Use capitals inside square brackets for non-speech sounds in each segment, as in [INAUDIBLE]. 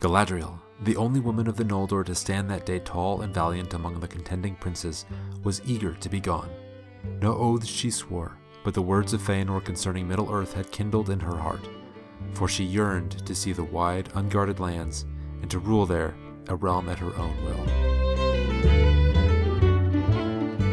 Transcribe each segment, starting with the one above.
Galadriel, the only woman of the Noldor to stand that day tall and valiant among the contending princes, was eager to be gone. No oaths she swore, but the words of Feanor concerning Middle Earth had kindled in her heart, for she yearned to see the wide, unguarded lands and to rule there a realm at her own will.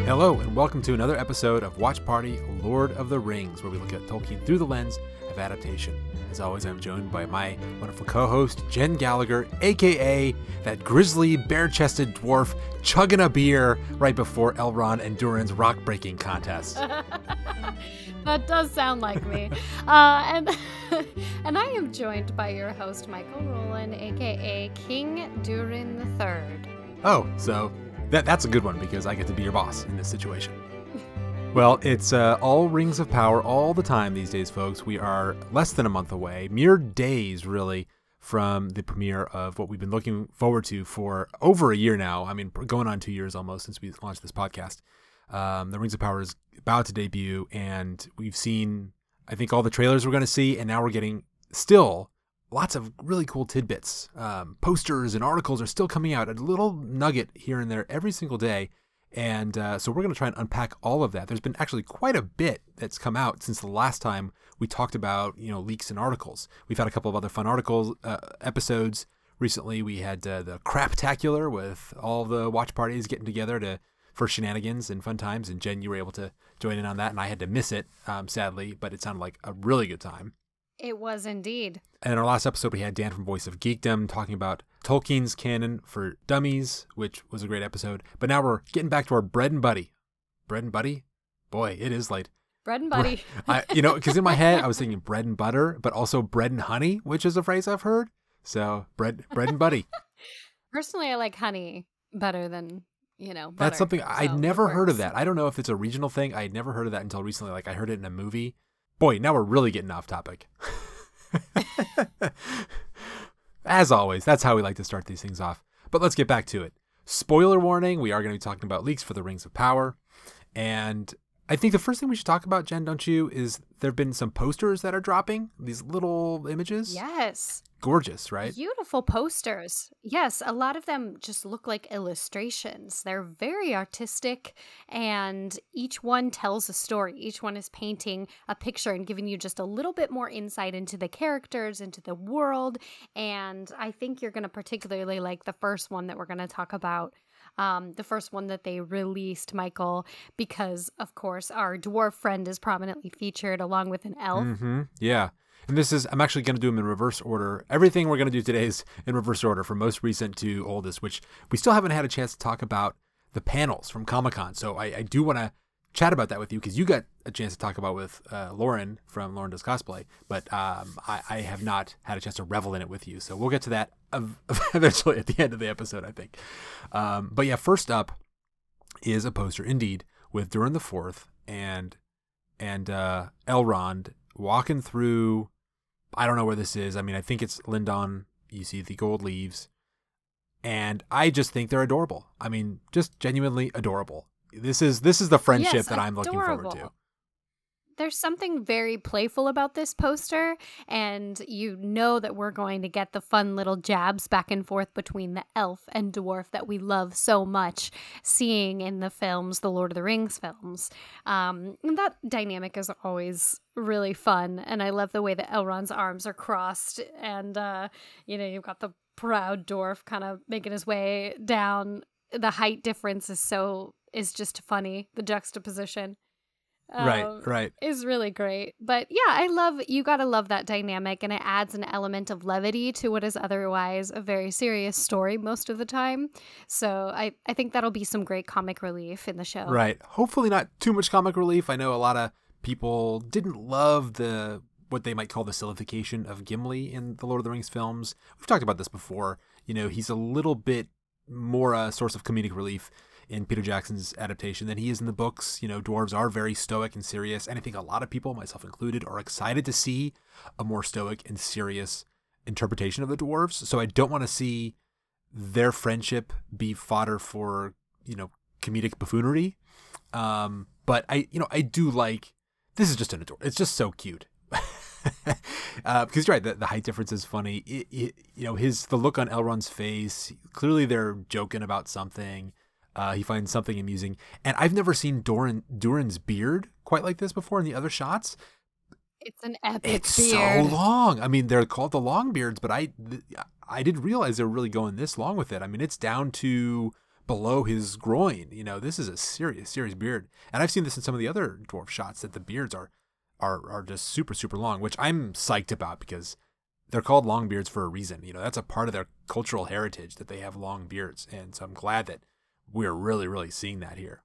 Hello, and welcome to another episode of Watch Party Lord of the Rings, where we look at Tolkien through the lens of adaptation. As always, I'm joined by my wonderful co host, Jen Gallagher, aka that grizzly, bare chested dwarf chugging a beer right before Elrond and Durin's rock breaking contest. [LAUGHS] that does sound like me. uh, and [LAUGHS] and I am joined by your host, Michael Rowland, aka King Durin III. Oh, so that, that's a good one because I get to be your boss in this situation. Well, it's uh, all rings of power all the time these days, folks. We are less than a month away, mere days, really, from the premiere of what we've been looking forward to for over a year now. I mean, going on two years almost since we launched this podcast. Um, the Rings of Power is about to debut, and we've seen, I think, all the trailers we're going to see, and now we're getting still lots of really cool tidbits. Um, posters and articles are still coming out, a little nugget here and there every single day. And uh, so we're going to try and unpack all of that. There's been actually quite a bit that's come out since the last time we talked about you know leaks and articles. We've had a couple of other fun articles uh, episodes recently. We had uh, the Craptacular with all the watch parties getting together to for shenanigans and fun times. And Jen, you were able to join in on that, and I had to miss it um, sadly, but it sounded like a really good time. It was indeed. And in our last episode, we had Dan from Voice of Geekdom talking about Tolkien's canon for dummies, which was a great episode. But now we're getting back to our bread and buddy. Bread and buddy? Boy, it is late. Bread and buddy. [LAUGHS] I, you know, because in my head I was thinking [LAUGHS] bread and butter, but also bread and honey, which is a phrase I've heard. So bread, bread and buddy. [LAUGHS] Personally, I like honey better than you know. Butter, That's something so I'd never heard of that. I don't know if it's a regional thing. I had never heard of that until recently. Like I heard it in a movie. Boy, now we're really getting off topic. As always, that's how we like to start these things off. But let's get back to it. Spoiler warning, we are going to be talking about leaks for the Rings of Power. And I think the first thing we should talk about, Jen, don't you, is there have been some posters that are dropping, these little images. Yes. Gorgeous, right? Beautiful posters. Yes, a lot of them just look like illustrations. They're very artistic, and each one tells a story. Each one is painting a picture and giving you just a little bit more insight into the characters, into the world. And I think you're going to particularly like the first one that we're going to talk about. Um, the first one that they released, Michael, because of course our dwarf friend is prominently featured along with an elf. Mm-hmm. Yeah. And this is, I'm actually going to do them in reverse order. Everything we're going to do today is in reverse order from most recent to oldest, which we still haven't had a chance to talk about the panels from Comic Con. So I, I do want to chat about that with you because you got a chance to talk about with uh, Lauren from Lauren Does Cosplay, but um, I, I have not had a chance to revel in it with you. So we'll get to that [LAUGHS] eventually at the end of the episode, I think. Um, but yeah, first up is a poster indeed with Durin the Fourth and and uh, Elrond walking through. I don't know where this is. I mean, I think it's Lindon. You see the gold leaves, and I just think they're adorable. I mean, just genuinely adorable. This is this is the friendship Yes, that I'm looking forward to. There's something very playful about this poster, and you know that we're going to get the fun little jabs back and forth between the elf and dwarf that we love so much seeing in the films, the Lord of the Rings films. Um, and that dynamic is always really fun, and I love the way that Elrond's arms are crossed, and uh, you know you've got the proud dwarf kind of making his way down. The height difference is so is just funny. The juxtaposition um, right. is really great. But yeah, I love you got to love that dynamic and it adds an element of levity to what is otherwise a very serious story most of the time. So I I think that'll be some great comic relief in the show. Right. Hopefully not too much comic relief. I know a lot of people didn't love the what they might call the sillification of Gimli in the Lord of the Rings films. We've talked about this before. You know, he's a little bit more a source of comedic relief in Peter Jackson's adaptation than he is in the books. You know, dwarves are very stoic and serious, and I think a lot of people, myself included, are excited to see a more stoic and serious interpretation of the dwarves. So I don't want to see their friendship be fodder for you know comedic buffoonery. Um, but I, you know, I do like this is just an ador. It's just so cute. [LAUGHS] uh, because you're right, the, the height difference is funny. It, it, you know, his the look on Elrond's face. Clearly, they're joking about something. Uh, he finds something amusing, and I've never seen Doran Durin's beard quite like this before in the other shots. It's an epic It's beard. so long. I mean, they're called the long beards, but I th- I didn't realize they were really going this long with it. I mean, it's down to below his groin. You know, this is a serious, serious beard. And I've seen this in some of the other dwarf shots that the beards are are are just super, super long, which I'm psyched about because they're called long beards for a reason. You know, that's a part of their cultural heritage that they have long beards. And so I'm glad that we're really, really seeing that here.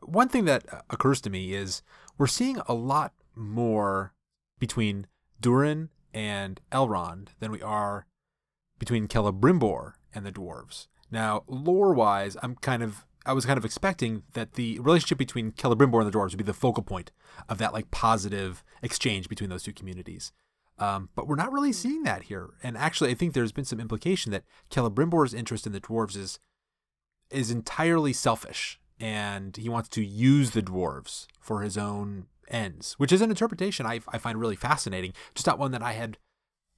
One thing that uh, occurs to me is we're seeing a lot more between Durin and Elrond than we are between Celebrimbor and the dwarves. Now, lore-wise, I'm kind of I was kind of expecting that the relationship between Celebrimbor and the dwarves would be the focal point of that like positive exchange between those two communities. Um, but we're not really seeing that here. And actually, I think there's been some implication that Celebrimbor's interest in the dwarves is is entirely selfish, and he wants to use the dwarves for his own ends, which is an interpretation I, I find really fascinating. Just not one that I had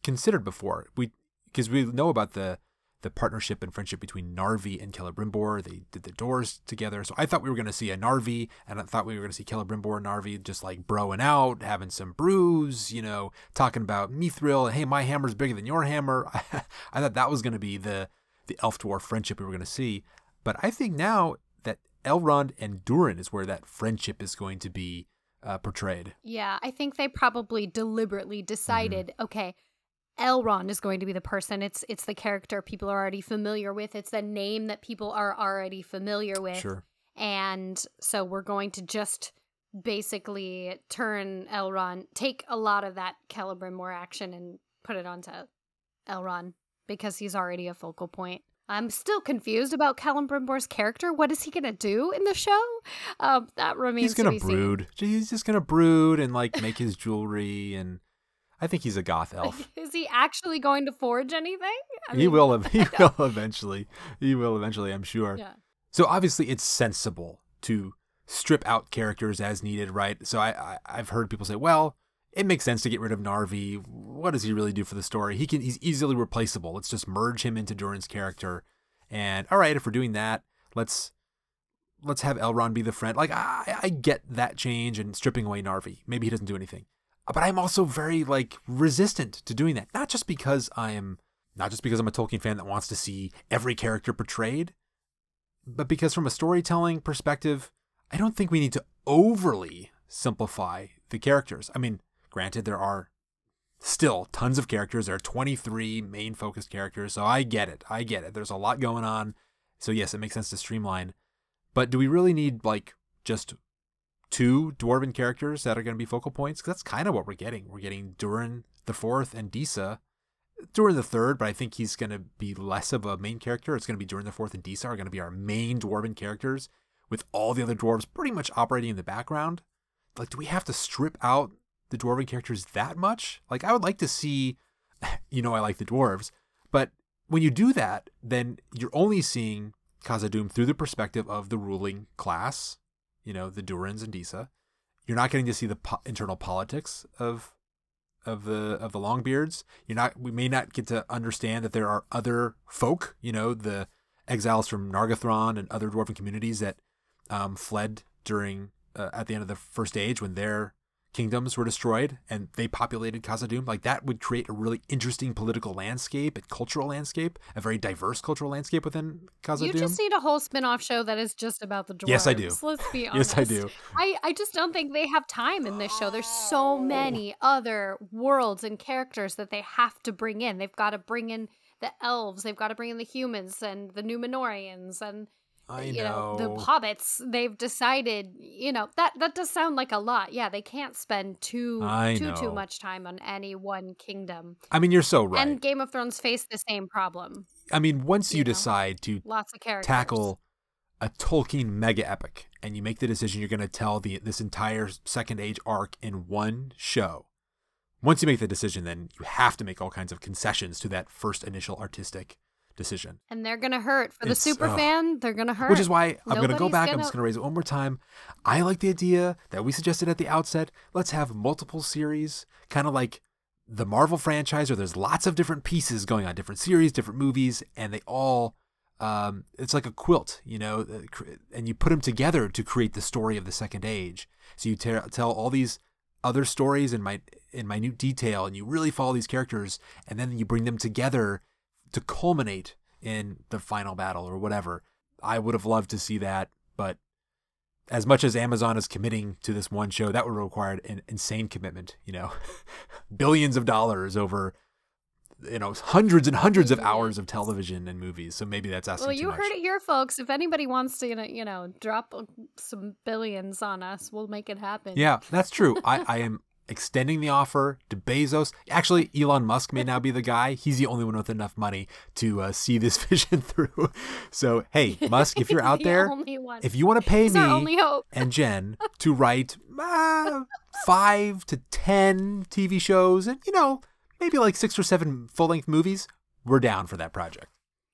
considered before. We because we know about the the partnership and friendship between Narvi and Celebrimbor. They did the doors together. So I thought we were going to see a Narvi, and I thought we were going to see Celebrimbor and Narvi just like broing out, having some brews, you know, talking about Mithril, hey, my hammer's bigger than your hammer. [LAUGHS] I thought that was going to be the the elf dwarf friendship we were going to see. But I think now that Elrond and Durin is where that friendship is going to be uh, portrayed. Yeah, I think they probably deliberately decided, Mm-hmm. okay, Elrond is going to be the person. It's it's the character people are already familiar with. It's the name that people are already familiar with. Sure. And so we're going to just basically turn Elrond, take a lot of that Celebrimbor action and put it onto Elrond because he's already a focal point. I'm still confused about Celebrimbor's character. What is he gonna do in the show? Um, that remains He's gonna to be seen. brood. He's just gonna brood and like make his jewelry, and I think he's a goth [LAUGHS] elf. Is he actually going to forge anything? I he mean, will. [LAUGHS] He will eventually. He will eventually. I'm sure. Yeah. So obviously, it's sensible to strip out characters as needed, right? So I, I I've heard people say, well, it makes sense to get rid of Narvi. What does he really do for the story? He can. He's easily replaceable. Let's just merge him into Durin's character. And all right, if we're doing that, let's let's have Elrond be the friend. Like I, I get that change and stripping away Narvi. Maybe he doesn't do anything, but I'm also very like resistant to doing that. Not just because I am, not just because I'm a Tolkien fan that wants to see every character portrayed, but because from a storytelling perspective, I don't think we need to overly simplify the characters. I mean, granted, there are still tons of characters. There are 23 main focused characters, so I get it. I get it. There's a lot going on. So, yes, it makes sense to streamline. But do we really need, like, just two dwarven characters that are going to be focal points? 'Cause that's kind of what we're getting. We're getting Durin the fourth and Disa. Durin the third, but I think he's going to be less of a main character. It's going to be Durin the fourth and Disa are going to be our main dwarven characters, with all the other dwarves pretty much operating in the background. Like, do we have to strip out the dwarven characters that much? Like, I would like to see, [LAUGHS] you know, I like the dwarves, but when you do that, then you're only seeing Khazad-dûm through the perspective of the ruling class, you know, the Durins and Disa. You're not getting to see the po- internal politics of of the of the Longbeards. You're not. We may not get to understand that there are other folk, you know, the exiles from Nargothrond and other dwarven communities that um, fled during uh, at the end of the First Age when their kingdoms were destroyed and they populated Khazad-dûm. Like that would create a really interesting political landscape and cultural landscape, a very diverse cultural landscape within Khazad-dûm. You just need a whole spin-off show that is just about the dwarves. Yes, I do. Let's be honest. [LAUGHS] yes, I do. I, I just don't think they have time in this show. There's so many other worlds and characters that they have to bring in. They've got to bring in the elves, they've got to bring in the humans and the Numenorians and I you know, know. the hobbits. They've decided, you know, that that does sound like a lot. Yeah, they can't spend too I too too much time on any one kingdom. I mean, you're so right. And Game of Thrones faced the same problem. I mean, once you, you know, decide to Lots of characters. tackle a Tolkien mega epic and you make the decision you're going to tell the this entire second age arc in one show. Once you make the decision then you have to make all kinds of concessions to that first initial artistic decision. And they're gonna hurt for the It's- super ugh. fan. They're gonna hurt. Which is why I'm going to go Nobody's back. I'm just going to raise it one more time. I like the idea that we suggested at the outset. Let's have multiple series, kind of like the Marvel franchise, where there's lots of different pieces going on, different series, different movies, and they all. Um, it's like a quilt, you know, uh, and you put them together to create the story of the Second Age. So you te- tell all these other stories in my in minute detail, and you really follow these characters, and then you bring them together to culminate in the final battle or whatever. I would have loved to see that, but as much as Amazon is committing to this one show, that would require an insane commitment, you know, [LAUGHS] billions of dollars over, you know, hundreds and hundreds of hours of television and movies. So maybe that's asking Well, you heard it here, folks. If anybody wants to, you know, you know, drop uh, some billions on us, we'll make it happen. Yeah, that's true. I, I am extending the offer to Bezos. Actually, Elon Musk may now be the guy. He's the only one with enough money to uh, see this [LAUGHS] vision through. So, hey, Musk, if you're [LAUGHS] out The there, if you want to pay He's me our only hope. [LAUGHS] and Jen to write uh, five to ten TV shows and, you know, maybe like six or seven full length movies, we're down for that project.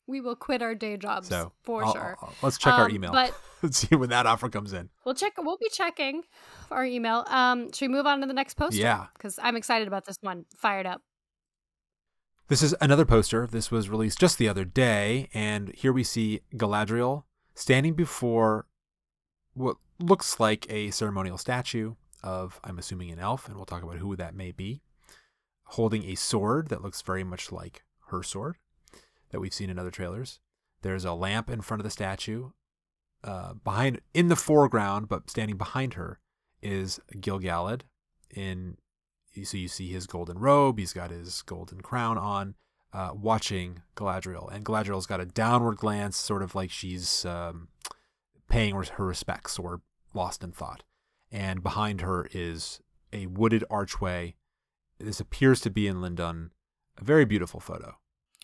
We will quit our day jobs So, for I'll- sure. I'll- let's check our Um, email. But [LAUGHS] Let's see when that offer comes in. we'll check. We'll be checking our email. Um, should we move on to the next poster? Yeah. because I'm excited about this one. Fired up. This is another poster. This was released just the other day, and here we see Galadriel standing before what looks like a ceremonial statue of, I'm assuming, an elf, and we'll talk about who that may be, holding a sword that looks very much like her sword that we've seen in other trailers. There's a lamp in front of the statue. Uh, behind, in the foreground, but standing behind her, is Gil-galad in so you see his golden robe, he's got his golden crown on, uh, watching Galadriel, and Galadriel's got a downward glance, sort of like she's um, paying her respects or lost in thought. And behind her is a wooded archway. This appears to be in Lindon. A very beautiful photo.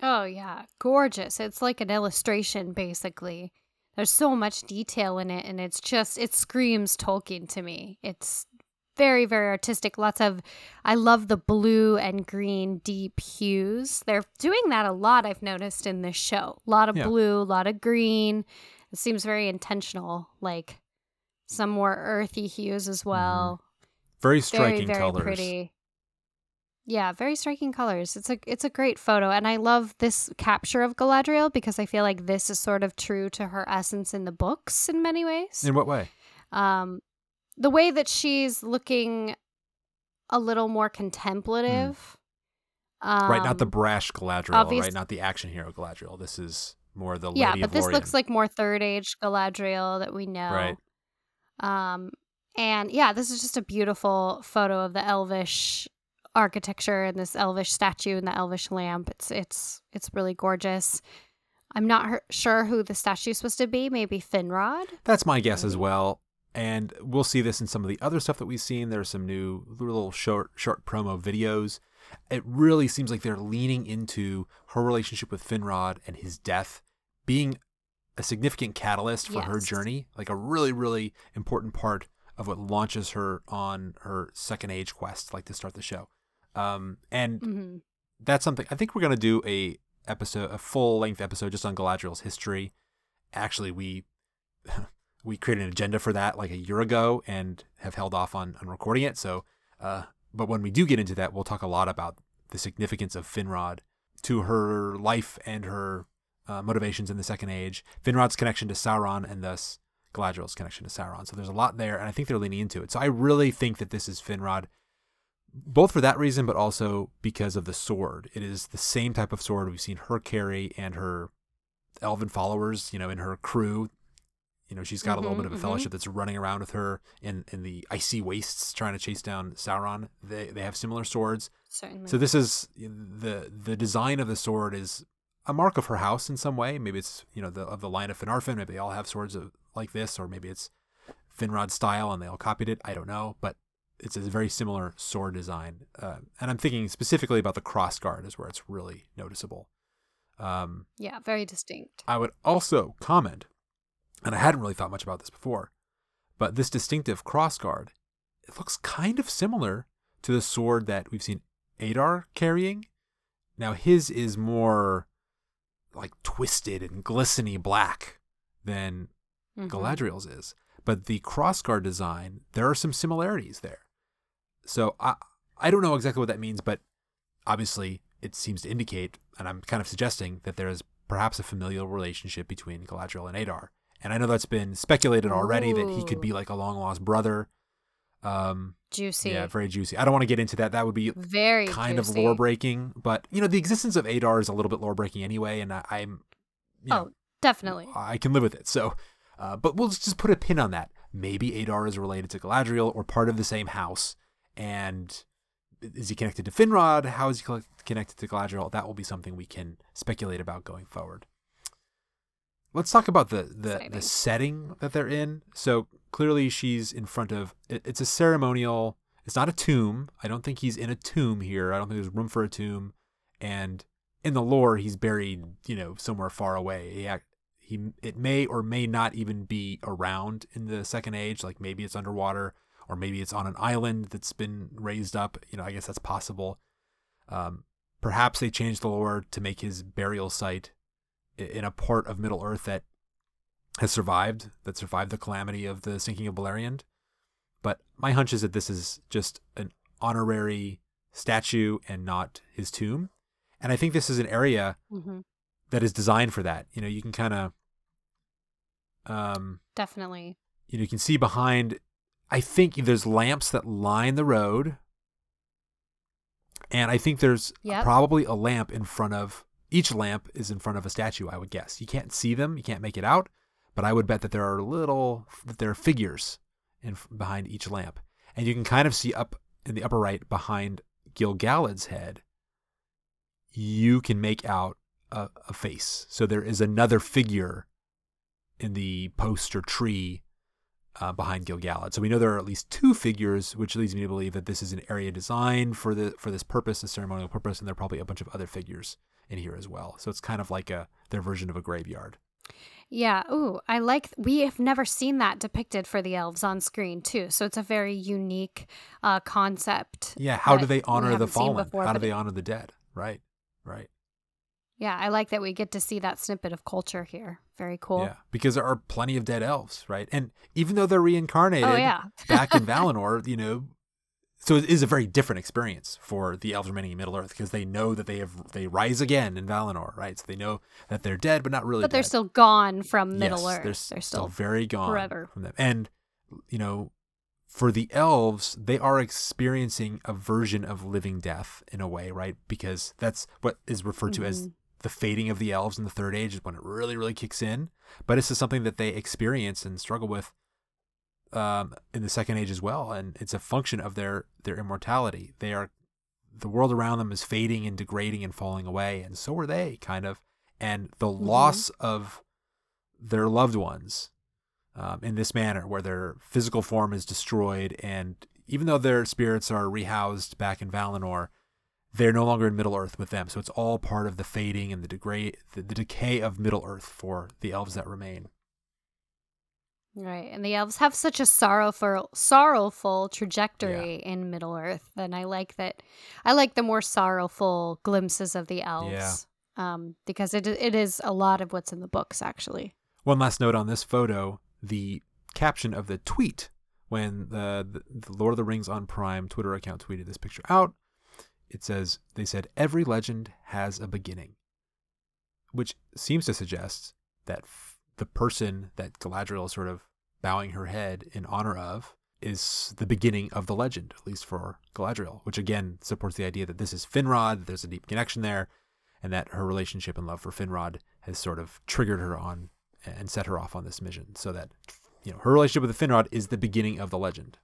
Oh yeah, gorgeous. It's like an illustration basically. There's so much detail in it and it's just it screams Tolkien to me. It's very very artistic. Lots of I love the blue and green deep hues. They're doing that a lot I've noticed in this show. A lot of Yeah. blue, a lot of green. It seems very intentional like some more earthy hues as mm-hmm. well. Very Very striking very colors. pretty. Yeah, very striking colors. It's a it's a great photo and I love this capture of Galadriel because I feel like this is sort of true to her essence in the books in many ways. In what way? Um the way that she's looking a little more contemplative. Um, right, not the brash Galadriel, obvious- right? Not the action hero Galadriel. This is more the Yeah, but this Lorien. looks like more third age Galadriel that we know. Right. Um, and yeah, this is just a beautiful photo of the elvish architecture and this elvish statue and the elvish lamp. It's it's it's really gorgeous. I'm not her- sure who the statue's supposed to be. Maybe Finrod. That's my guess as well. And we'll see this in some of the other stuff that we've seen. There's some new little short short promo videos. It really seems like they're leaning into her relationship with Finrod and his death being a significant catalyst for her journey, like a really really important part of what launches her on her second age quest, like to start the show. Um, and hmm that's something I think we're gonna do a episode, a full length episode just on Galadriel's history. Actually, we [LAUGHS] we created an agenda for that like a year ago and have held off on on recording it. So, uh, but when we do get into that, we'll talk a lot about the significance of Finrod to her life and her uh, motivations in the Second Age, Finrod's connection to Sauron, and thus Galadriel's connection to Sauron. So there's a lot there, and I think they're leaning into it. So I really think that this is Finrod both for that reason, but also because of the sword. It is the same type of sword we've seen her carry and her elven followers, you know, in her crew. You know, she's got a little Mhm, bit of a mhm. fellowship that's running around with her in, in the icy wastes trying to chase down Sauron. They they have similar swords. Certainly. So this is the the design of the sword is a mark of her house in some way. Maybe it's you know the of the line of Finarfin. Maybe they all have swords of, like this, or maybe it's Finrod style and they all copied it. I don't know, but it's a very similar sword design. Uh, and I'm thinking specifically about the cross guard is where it's really noticeable. Um, yeah, very distinct. I would also comment, and I hadn't really thought much about this before, but this distinctive cross guard, it looks kind of similar to the sword that we've seen Adar carrying. Now his is more like twisted and glistening black than Mhm. Galadriel's is. But the crossguard design, there are some similarities there. So I I don't know exactly what that means, but obviously it seems to indicate, and I'm kind of suggesting that there is perhaps a familial relationship between Galadriel and Adar. And I know that's been speculated already that he could be like a long lost brother. Um, Juicy. yeah, very juicy. I don't want to get into that. That would be Very kind juicy. of lore breaking, but you know the existence of Adar is a little bit lore breaking anyway, and I, I'm, you know, Oh, definitely. I can live with it. So, uh, but we'll just put a pin on that. Maybe Adar is related to Galadriel or part of the same house, and is he connected to Finrod? How is he connected to Galadriel? That will be something we can speculate about going forward. Let's talk about the the, Exciting. the setting that they're in. So clearly, she's in front of. It, it's a ceremonial. It's not a tomb. I don't think he's in a tomb here. I don't think there's room for a tomb. And in the lore, he's buried, you know, somewhere far away. He, he it may or may not even be around in the second age. Like maybe it's underwater, or maybe it's on an island that's been raised up. You know, I guess that's possible. Um, perhaps they changed the lore to make his burial site in a part of Middle Earth that has survived, that survived the calamity of the sinking of Beleriand. But my hunch is that this is just an honorary statue and not his tomb. And I think this is an area hmm that is designed for that. You know, you can kind of, um, Definitely. you know, you can see behind. I think there's lamps that line the road, and I think there's Yep. probably a lamp in front of each lamp is in front of a statue. I would guess you can't see them, you can't make it out, but I would bet that there are little that there are figures in behind each lamp, and you can kind of see up in the upper right behind Gil-galad's head. You can make out a, a face. So there is another figure in the post or tree uh, behind Gil-galad. So we know there are at least two figures, which leads me to believe that this is an area designed for the for this purpose, a ceremonial purpose, and there are probably a bunch of other figures in here as well. So it's kind of like a their version of a graveyard. Yeah. Ooh, I like. We have never seen that depicted for the elves on screen too. So it's a very unique uh, concept. Yeah, how do they honor the fallen? before, how do they honor the dead? Right, right. Yeah, I like that we get to see that snippet of culture here. Very cool. Yeah, because there are plenty of dead elves, right? And even though they're reincarnated Oh yeah. back in [LAUGHS] Valinor, you know, so it is a very different experience for the elves remaining in Middle Earth because they know that they have they rise again in Valinor, right? So they know that they're dead, but not really. but they're still gone from Middle Yes, Earth. They're, They're still still very gone forever. from them. And you know, for the elves, they are experiencing a version of living death in a way, right? Because that's what is referred to as Mhm. The fading of the elves in the third age is when it really, really kicks in. But this is something that they experience and struggle with um, in the second age as well, and it's a function of their their immortality. They are the world around them is fading and degrading and falling away, and so are they, kind of. And the loss of their loved ones um, in this manner, where their physical form is destroyed, and even though their spirits are rehoused back in Valinor, they're no longer in Middle Earth with them. So it's all part of the fading and the degrade, the, the decay of Middle Earth for the elves that remain. Right, and the elves have such a sorrowful, sorrowful trajectory in Middle Earth, and I like that. I like the more sorrowful glimpses of the elves, um, because it it is a lot of what's in the books, actually. One last note on this photo: the caption of the tweet when the, the Lord of the Rings on Prime Twitter account tweeted this picture out. It says they said every legend has a beginning, which seems to suggest that f- the person that Galadriel is sort of bowing her head in honor of is the beginning of the legend, at least for Galadriel, which again supports the idea that this is Finrod, that there's a deep connection there, and that her relationship and love for Finrod has sort of triggered her on and set her off on this mission, so that you know her relationship with the Finrod is the beginning of the legend.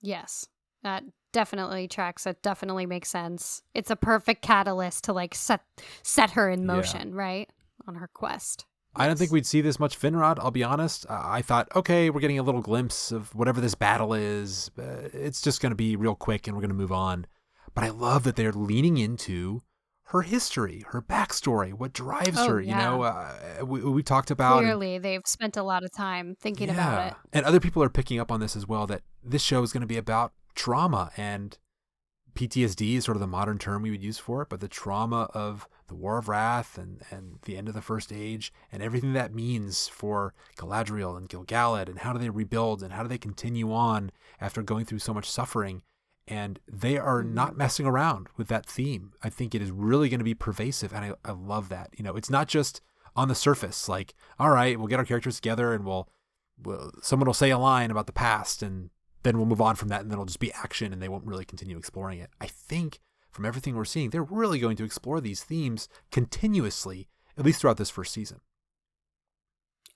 Yes, that definitely tracks. That definitely makes sense. It's a perfect catalyst to like set set her in Yeah. motion, right, on her quest. I don't think we'd see this much Finrod. I'll be honest. Uh, I thought, okay, we're getting a little glimpse of whatever this battle is. Uh, it's just going to be real quick, and we're going to move on. But I love that they're leaning into her history, her backstory, what drives Oh, her. You know, uh, we, we talked about and- Clearly, they've spent a lot of time thinking about it. And other people are picking up on this as well that this show is going to be about trauma and PTSD is sort of the modern term we would use for it, but the trauma of the War of Wrath and, and the end of the First Age and everything that means for Galadriel and Gil-galad and how do they rebuild and how do they continue on after going through so much suffering. And they are Mm-hmm. not messing around with that theme. I think it is really going to be pervasive. And I, I love that. You know, it's not just on the surface, like, all right, we'll get our characters together and we'll, we'll someone will say a line about the past and then we'll move on from that and then it'll just be action and they won't really continue exploring it. I think from everything we're seeing, they're really going to explore these themes continuously, at least throughout this first season.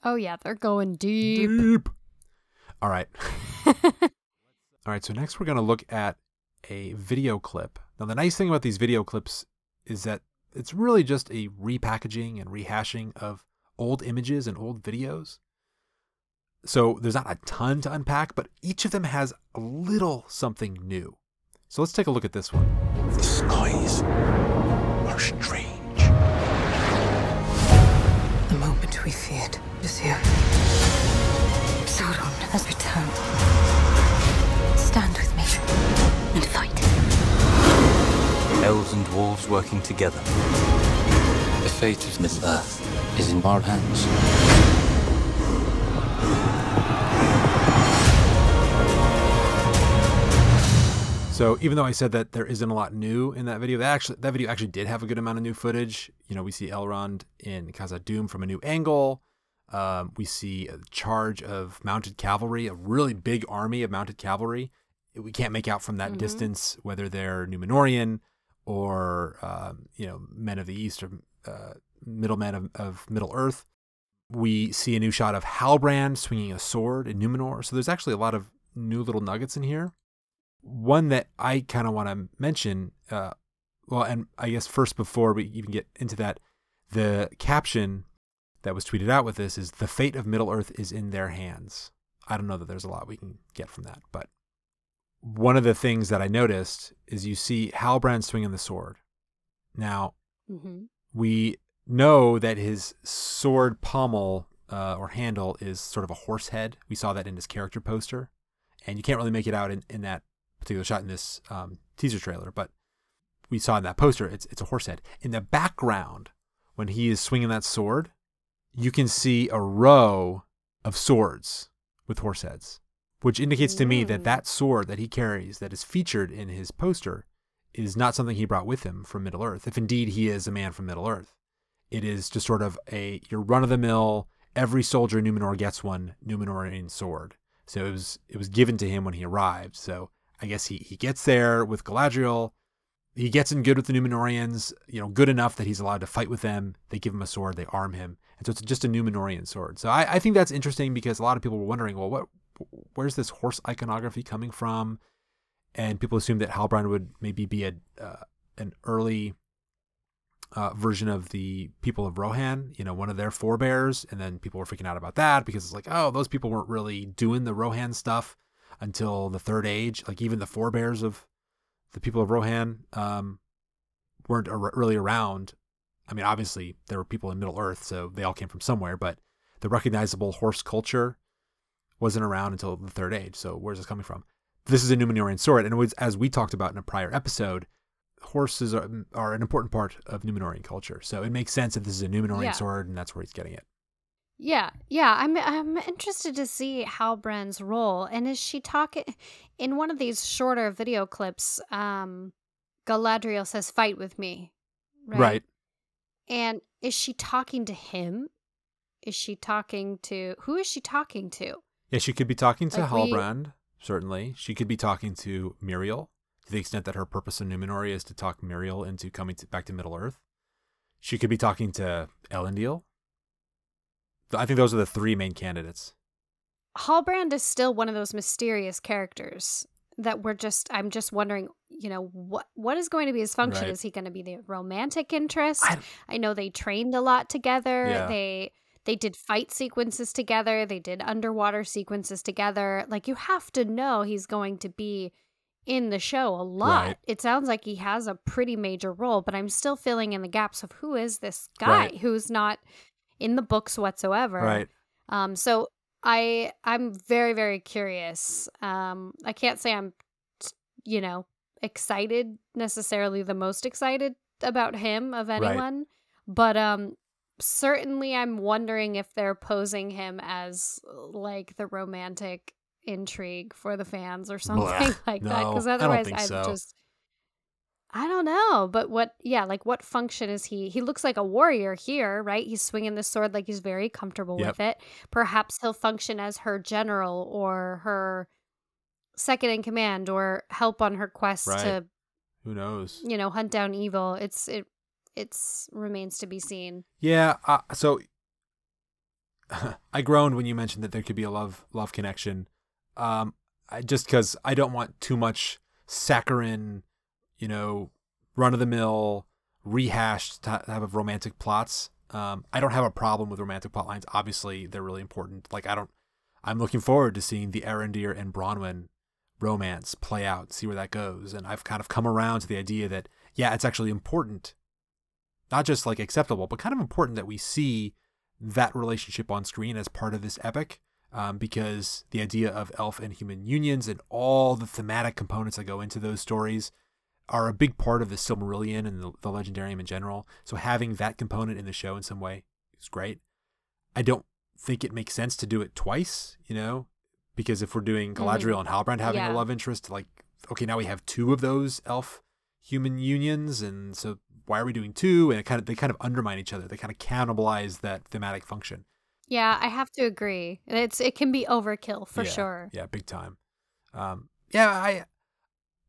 Oh yeah, they're going deep. Deep. All right. [LAUGHS] All right. So next we're going to look at a video clip. Now, the nice thing about these video clips is that it's really just a repackaging and rehashing of old images and old videos. So there's not a ton to unpack, but each of them has a little something new. So let's take a look at this one. The skies are strange. The moment we feared is here. Sauron has returned. Stand with me and fight. Elves and dwarves working together. The fate of Middle Earth is in our hands. So even though I said that there isn't a lot new in that video, that actually that video actually did have a good amount of new footage. You know, we see Elrond in Khazad Dûm from a new angle. Um, we see a charge of mounted cavalry, a really big army of mounted cavalry. We can't make out from that Mhm. distance whether they're Numenorian or um, you know men of the East or uh, middlemen of, of Middle Earth. We see a new shot of Halbrand swinging a sword in Numenor. So there's actually a lot of new little nuggets in here one that I kind of want to mention, uh, well, and I guess first before we even get into that, the caption that was tweeted out with this is the fate of Middle Earth is in their hands. I don't know that there's a lot we can get from that, but one of the things that I noticed is you see Halbrand swinging the sword. Now, hmm we know that his sword pommel uh, or handle is sort of a horse head. We saw that in his character poster, and you can't really make it out in, in that particular shot in this um, teaser trailer, but we saw in that poster it's it's a horse head. In the background, when he is swinging that sword, you can see a row of swords with horse heads, which indicates to me that that sword that he carries, that is featured in his poster, is not something he brought with him from Middle Earth. If indeed he is a man from Middle Earth, it is just sort of a your run of the mill. Every soldier in Numenor gets one Numenorian sword. So it was it was given to him when he arrived. So I guess he he gets there with Galadriel. He gets in good with the Numenorians, you know, good enough that he's allowed to fight with them. They give him a sword, they arm him, and so it's just a Numenorian sword. So I, I think that's interesting because a lot of people were wondering, well, what, where's this horse iconography coming from? And people assumed that Halbrand would maybe be a uh, an early uh, version of the people of Rohan, you know, one of their forebears. And then people were freaking out about that because it's like, oh, those people weren't really doing the Rohan stuff until the third age. Like even the forebears of the people of Rohan um, weren't ar- really around. I mean, obviously there were people in Middle Earth, so they all came from somewhere, but the recognizable horse culture wasn't around until the third age. So where's this coming from? This is a Numenorian sword, and it was, as we talked about in a prior episode, horses are, are an important part of Numenorian culture. So it makes sense if this is a Numenorian Yeah. sword, and that's where he's getting it. Yeah, yeah. I'm I'm interested to see Halbrand's role. And is she talking in one of these shorter video clips? Um, Galadriel says, "Fight with me," right? Right. And is she talking to him? Is she talking to who is she talking to? Yeah, she could be talking to Like, we- Halbrand, certainly. She could be talking to Míriel, to the extent that her purpose in Numenor is to talk Míriel into coming to, back to Middle Earth. She could be talking to Elendil. I think those are the three main candidates. Halbrand is still one of those mysterious characters that we're just I'm just wondering, you know, what what is going to be his function? Right. Is he going to be the romantic interest? I- I, know they trained a lot together. Yeah. They they did fight sequences together. They did underwater sequences together. Like you have to know he's going to be in the show a lot. Right. It sounds like he has a pretty major role, but I'm still filling in the gaps of who is this guy Right. who's not in the books whatsoever. Right. Um, so I I'm very very curious. Um, I can't say I'm, you know, excited necessarily the most excited about him of anyone, but um certainly I'm wondering if they're posing him as like the romantic intrigue for the fans or [LAUGHS] something [LAUGHS] like that No, because I don't otherwise I'm so. just I don't know, but what yeah, like what function is he? He looks like a warrior here, right? He's swinging the sword like he's very comfortable Yep. with it. Perhaps he'll function as her general or her second in command or help on her quest Right. to, Who knows? you know, hunt down evil. It's it it's remains to be seen. Yeah. Uh, so [LAUGHS] I groaned when you mentioned that there could be a love love connection. Um, I, just because I don't want too much saccharine, you know, run of the mill, rehashed type of romantic plots. Um, I don't have a problem with romantic plot lines. Obviously, they're really important. Like I don't. I'm looking forward to seeing the Arondir and Bronwyn romance play out, see where that goes. And I've kind of come around to the idea that yeah, it's actually important not just like acceptable, but kind of important that we see that relationship on screen as part of this epic. Um, because the idea of elf and human unions and all the thematic components that go into those stories are a big part of the Silmarillion and the, the Legendarium in general. So having that component in the show in some way is great. I don't think it makes sense to do it twice, you know, because if we're doing Galadriel and Halbrand having Yeah. a love interest, like, okay, now we have two of those elf human unions, and so why are we doing two? And it kind of they kind of undermine each other. They kind of cannibalize that thematic function. Yeah, I have to agree. It's it can be overkill for Yeah, sure. Yeah, big time. Um, yeah, I,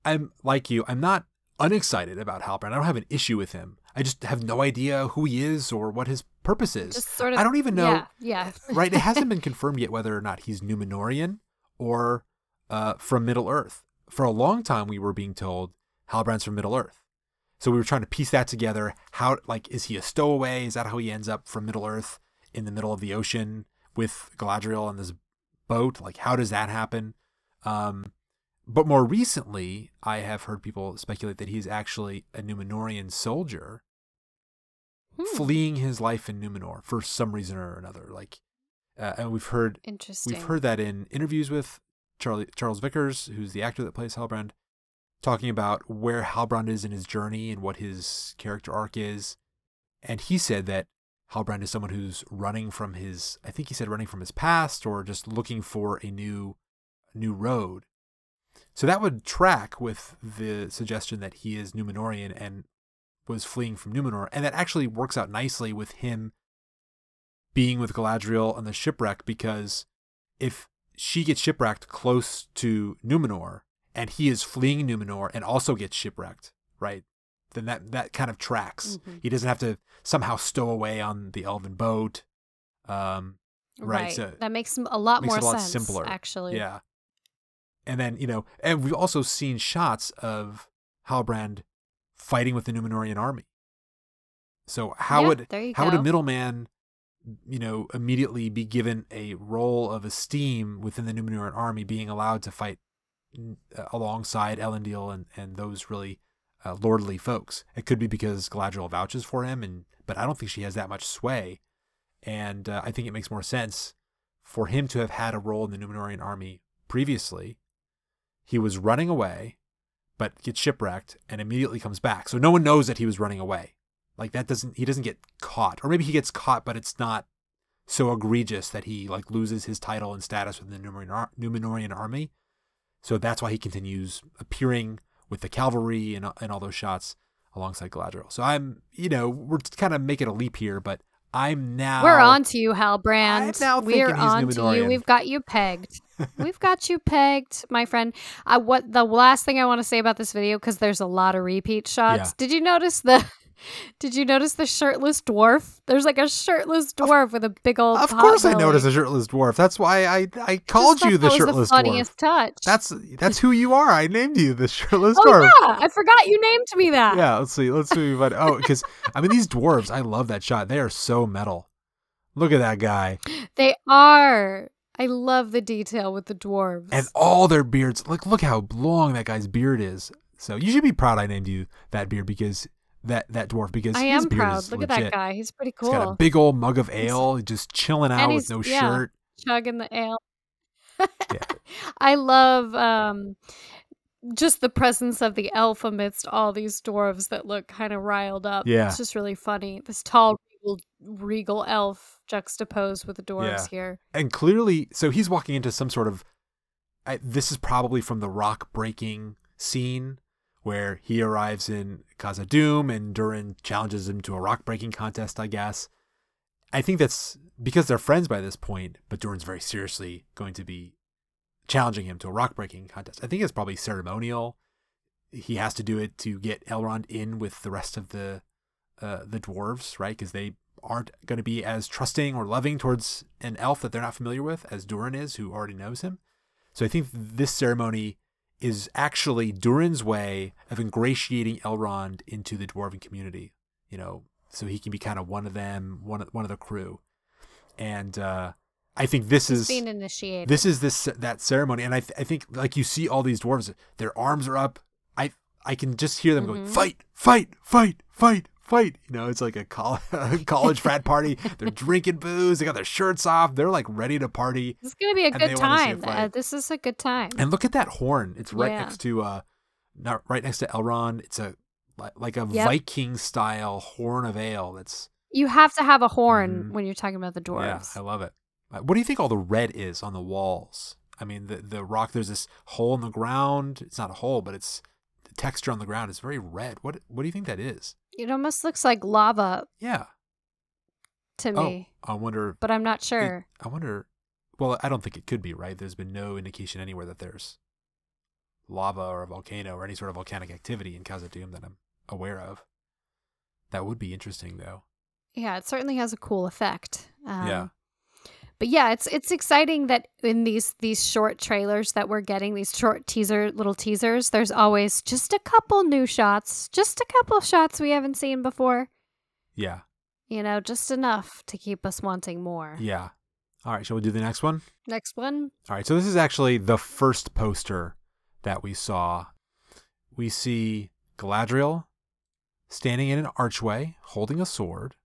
I'm like you. I'm not unexcited about Halbrand. I don't have an issue with him. I just have no idea who he is or what his purpose is. Sort of I don't even know. Yeah, yeah. [LAUGHS] right? It hasn't been confirmed yet whether or not he's Numenorian or uh, from Middle Earth. For a long time, we were being told Halbrand's from Middle Earth. So we were trying to piece that together. How, like, is he a stowaway? Is that how he ends up from Middle Earth in the middle of the ocean with Galadriel on this boat? Like, how does that happen? Um, but more recently, I have heard people speculate that he's actually a Numenorian soldier Hmm, fleeing his life in Numenor for some reason or another. Like, uh, and we've heard Interesting. we've heard that in interviews with Charlie Charles Vickers, who's the actor that plays Halbrand, talking about where Halbrand is in his journey and what his character arc is, and he said that Halbrand is someone who's running from his I think he said running from his past or just looking for a new new road. So that would track with the suggestion that he is Numenorian and was fleeing from Numenor, and that actually works out nicely with him being with Galadriel on the shipwreck because if she gets shipwrecked close to Numenor and he is fleeing Numenor and also gets shipwrecked, right? Then that that kind of tracks. Mhm. He doesn't have to somehow stow away on the elven boat. Um, right, so that makes a lot makes more a lot sense. simpler. Actually. yeah. And then, you know, and we've also seen shots of Halbrand fighting with the Numenorian army. So how Yeah, would how would a middleman, you know, immediately be given a role of esteem within the Numenorian army, being allowed to fight alongside Elendil and and those really uh, lordly folks? It could be because Galadriel vouches for him, and but I don't think she has that much sway, and uh, I think it makes more sense for him to have had a role in the Numenorian army previously. He was running away, but gets shipwrecked and immediately comes back. So no one knows that he was running away. Like that doesn't he doesn't get caught, or maybe he gets caught, but it's not so egregious that he like loses his title and status within the Numenorian, ar- Numenorian army. So that's why he continues appearing with the cavalry and and all those shots alongside Galadriel. So I'm, you know, we're kind of making a leap here, but I'm now We're on to you, Halbrand. I'm now We're on to you. We've got you pegged. [LAUGHS] We've got you pegged, my friend. I, what the last thing I want to say about this video because there's a lot of repeat shots. Yeah. Did you notice the? Did you notice the shirtless dwarf? There's like a shirtless dwarf with a big old. Of course, I noticed a shirtless dwarf. That's why I I called you the shirtless the dwarf. funniest touch. That's that's who you are. I named you the shirtless oh dwarf. yeah, I forgot you named me that. Yeah, let's see. Let's see. But oh, because I mean, these dwarves, I love that shot. They are so metal. Look at that guy They are. I love the detail with the dwarves. and all their beards. Look, look how long that guy's beard is. So you should be proud I named you that beard because that that dwarf because I his am beard proud. is Look legit. at that guy. He's pretty cool. He's got a big old mug of ale, just chilling out with he's- no yeah. shirt. Chugging the ale. Yeah. [LAUGHS] I love um just the presence of the elf amidst all these dwarves that look kind of riled up. Yeah. It's just really funny. This tall, regal, regal elf juxtaposed with the dwarves Yeah. here. and clearly so he's walking into some sort of I, this is probably from the rock breaking scene where he arrives in Khazad-dûm and Durin challenges him to a rock breaking contest, I guess. I think that's because they're friends by this point, but Durin's very seriously going to be challenging him to a rock breaking contest. I think it's probably ceremonial. He has to do it to get Elrond in with the rest of the uh, the dwarves, right? Because they aren't going to be as trusting or loving towards an elf that they're not familiar with as Durin is, who already knows him. So I think this ceremony is actually Durin's way of ingratiating Elrond into the dwarven community. You know, so he can be kind of one of them, one of one of the crew. And uh, I think this is Being initiated. this is this that ceremony, and I th- I think like you see all these dwarves, their arms are up. I I can just hear them going Mhm. fight, fight, fight, fight, fight. You know, it's like a col- [LAUGHS] college frat party. They're [LAUGHS] drinking booze. They got their shirts off. They're like ready to party. This is gonna be a good they a time. Uh, this is a good time. And look at that horn. It's right Yeah. next to uh, not right next to Elrond. It's a like a Yep. Viking style horn of ale. That's You have to have a horn Mhm. when you're talking about the dwarves. Yeah, I love it. Uh, What do you think all the red is on the walls? I mean, the the rock. There's this hole in the ground. It's not a hole, but it's texture on the ground is very red. What what do you think that is? It almost looks like lava Yeah. to me, Oh, I wonder. but I'm not it- sure. I wonder. Well, I don't think it could be right. There's been no indication anywhere that there's lava or a volcano or any sort of volcanic activity in Khazad-dûm that I'm aware of. That would be interesting, though. yeah, it certainly has a cool effect. Um, Yeah. But yeah, it's it's exciting that in these these short trailers that we're getting, these short teaser little teasers, there's always just a couple new shots, just a couple shots we haven't seen before. Yeah. You know, just enough to keep us wanting more. Yeah. All right. Shall we do the next one? Next one. All right, so this is actually the first poster that we saw. We see Galadriel standing in an archway holding a sword.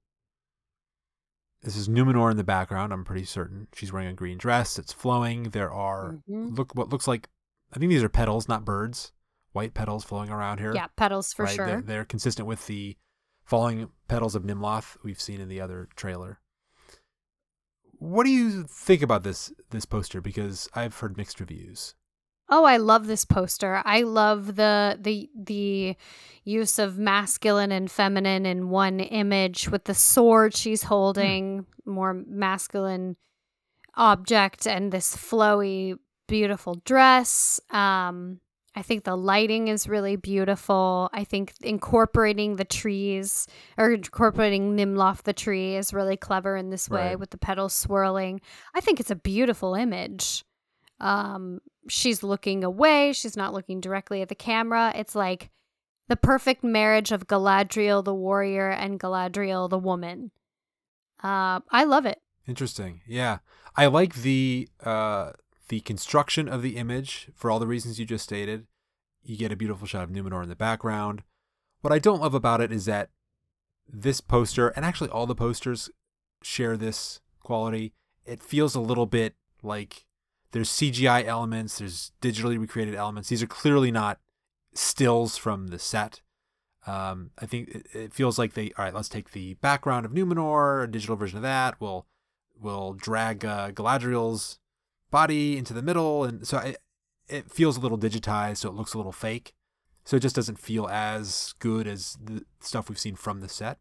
This is Numenor in the background, I'm pretty certain. She's wearing a green dress, it's flowing. There are Mhm. look what looks like I think these are petals, not birds. White petals flowing around here. Yeah, petals for right? sure. They're, they're consistent with the falling petals of Nimloth we've seen in the other trailer. What do you think about this this poster? Because I've heard mixed reviews. Oh, I love this poster. I love the the the use of masculine and feminine in one image with the sword she's holding, more masculine object and this flowy beautiful dress. Um I think the lighting is really beautiful. I think incorporating the trees or incorporating Nimloth the tree is really clever in this way Right. with the petals swirling. I think it's a beautiful image. Um, she's looking away. She's not looking directly at the camera. It's like the perfect marriage of Galadriel the warrior and Galadriel the woman. Uh, I love it. Interesting. Yeah. I like the uh the construction of the image for all the reasons you just stated. You get a beautiful shot of Numenor in the background. What I don't love about it is that this poster and actually all the posters share this quality. It feels a little bit like there's CGI elements, there's digitally recreated elements. These are clearly not stills from the set. Um, I think it, it feels like they all right. Let's take the background of Numenor, a digital version of that. We'll we'll drag uh, Galadriel's body into the middle, and so I, it feels a little digitized, so it looks a little fake. So it just doesn't feel as good as the stuff we've seen from the set.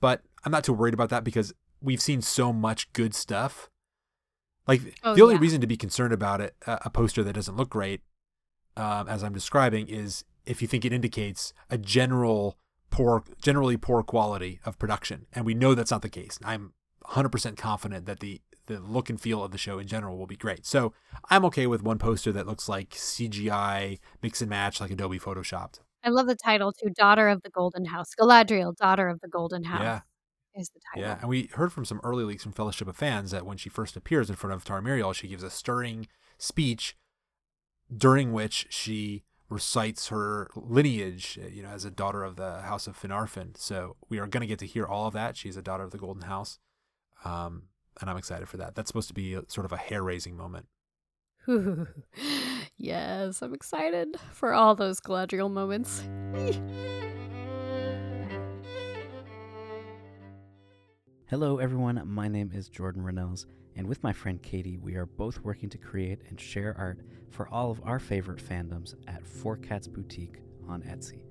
But I'm not too worried about that because we've seen so much good stuff. Like Oh, the only yeah. reason to be concerned about it, uh, a poster that doesn't look great, um, as I'm describing, is if you think it indicates a general poor, generally poor quality of production, and we know that's not the case. I'm 100% confident that the the look and feel of the show in general will be great. So I'm okay with one poster that looks like CGI mix and match, like Adobe Photoshopped. I love the title too. Daughter of the Golden House. Galadriel, daughter of the Golden House. Yeah. Is the title. Yeah, and we heard from some early leaks from Fellowship of Fans that when she first appears in front of Tar-Míriel, she gives a stirring speech during which she recites her lineage, uh, you know, as a daughter of the House of Finarfin. So we are going to get to hear all of that. She's a daughter of the Golden House, um, and I'm excited for that. That's supposed to be a, sort of a hair-raising moment. [LAUGHS] Yes, I'm excited for all those Galadriel moments. Hello, everyone. My name is Jordan Reynolds, and with my friend Katie, we are both working to create and share art for all of our favorite fandoms at Four Cats Boutique on Etsy.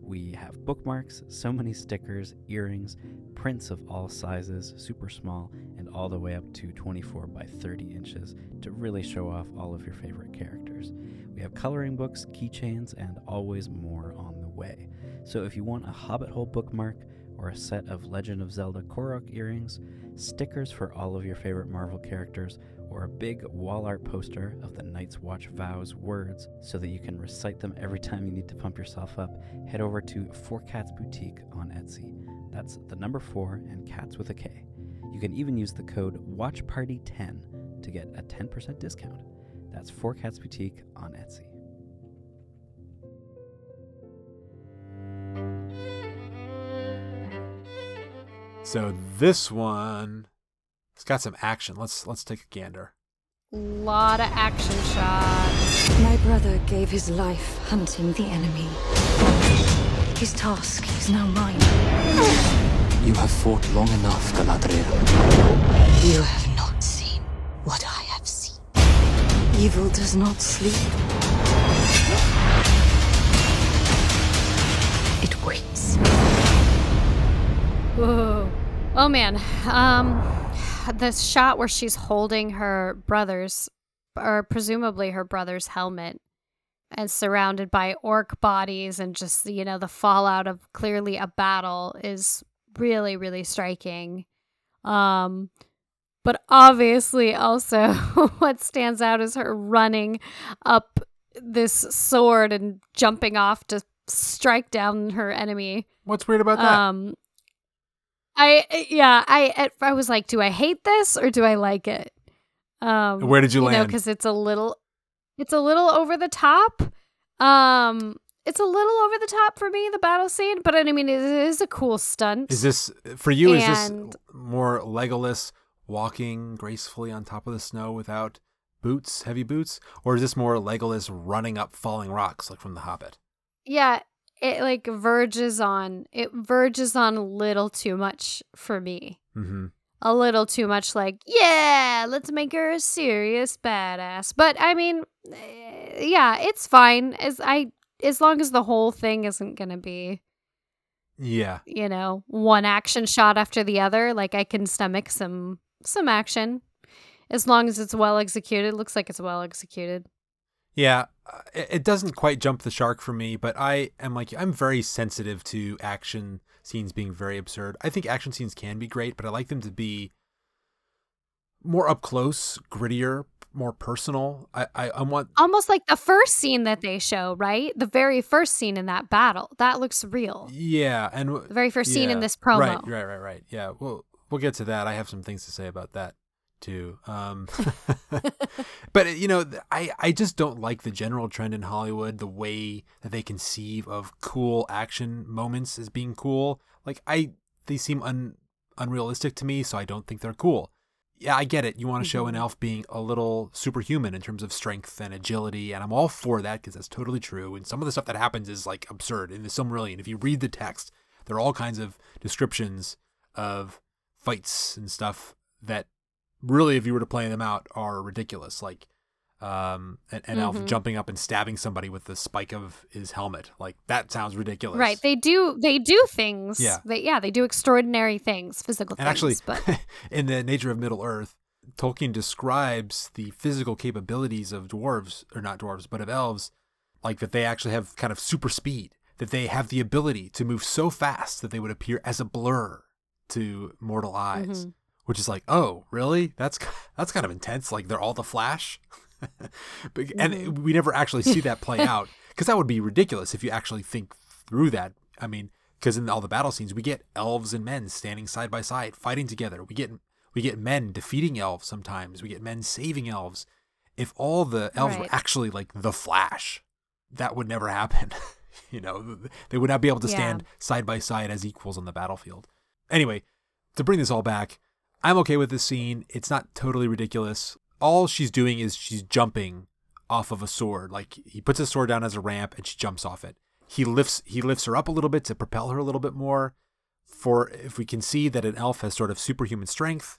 We have bookmarks, so many stickers, earrings, prints of all sizes, super small, and all the way up to 24 by 30 inches to really show off all of your favorite characters. We have coloring books, keychains, and always more on the way. So if you want a Hobbit Hole bookmark, or a set of Legend of Zelda Korok earrings, stickers for all of your favorite Marvel characters, or a big wall art poster of the Night's Watch vows words so that you can recite them every time you need to pump yourself up, head over to Four Cats Boutique on Etsy. That's the number four and cats with a K. You can even use the code WatchParty10 to get a 10% discount. That's Four Cats Boutique on Etsy. So this one, it's got some action. Let's let's take a gander. Lot of action shots. My brother gave his life hunting the enemy. His task is now mine. You have fought long enough, Galadriel. You have not seen what I have seen. Evil does not sleep. Whoa. Oh man. Um this shot where she's holding her brother's or presumably her brother's helmet and surrounded by orc bodies and just you know the fallout of clearly a battle is really really striking. Um but obviously also [LAUGHS] what stands out is her running up this sword and jumping off to strike down her enemy. What's weird about that? Um, I yeah, I I was like, do I hate this or do I like it? Um, Where did you know, land? because it's a little, it's a little over the top. Um, it's a little over the top for me, the battle scene, but I mean, it is a cool stunt. Is this for you? Is this more Legolas walking gracefully on top of the snow without boots, heavy boots, or is this more Legolas running up falling rocks like from The Hobbit? yeah, it like verges on it verges on a little too much for me. Mm-hmm. a little too much like yeah let's make her a serious badass but i mean eh, yeah it's fine as i as long as the whole thing isn't gonna be Yeah, you know one action shot after the other like i can stomach some some action as long as it's well executed looks like it's well executed yeah. uh, It, doesn't quite jump the shark for me, but I am like I'm very sensitive to action scenes being very absurd. I think action scenes can be great, but I like them to be more up close, grittier, more personal. I I, I want almost like the first scene that they show right the very first scene in that battle that looks real yeah, and w- the very first scene in this promo Right, right, right, right. Yeah, we'll we'll get to that. I have some things to say about that too. Um, [LAUGHS] but you know, I I just don't like the general trend in Hollywood, the way that they conceive of cool action moments as being cool. Like I, they seem un unrealistic to me, so I don't think they're cool. Yeah, I get it. You want to show an Mhm. elf being a little superhuman in terms of strength and agility, and I'm all for that because that's totally true. And some of the stuff that happens is like absurd in the Silmarillion. If you read the text, there are all kinds of descriptions of fights and stuff that really, if you were to play them out, are ridiculous. Like um, an, an elf jumping up and stabbing somebody with the spike of his helmet. Like that sounds ridiculous. Right. They do they do things. Yeah. They yeah, they do extraordinary things, physical And things. actually, but [LAUGHS] in the Nature of Middle Earth, Tolkien describes the physical capabilities of dwarves, or not dwarves, but of elves, like that they actually have kind of super speed, that they have the ability to move so fast that they would appear as a blur to mortal eyes, Mhm. Which is like, oh, really? That's that's kind of intense. Like they're all the Flash, [LAUGHS] and we never actually see that play [LAUGHS] out because that would be ridiculous if you actually think through that. I mean, because in all the battle scenes, we get elves and men standing side by side, fighting together. We get we get men defeating elves sometimes. We get men saving elves. If all the elves were actually like the Flash, that would never happen. [LAUGHS] you know, they would not be able to Yeah. stand side by side as equals on the battlefield. Anyway, to bring this all back, I'm okay with this scene. It's not totally ridiculous. All she's doing is she's jumping off of a sword. Like he puts his sword down as a ramp and she jumps off it. He lifts he lifts her up a little bit to propel her a little bit more. For if we can see that an elf has sort of superhuman strength,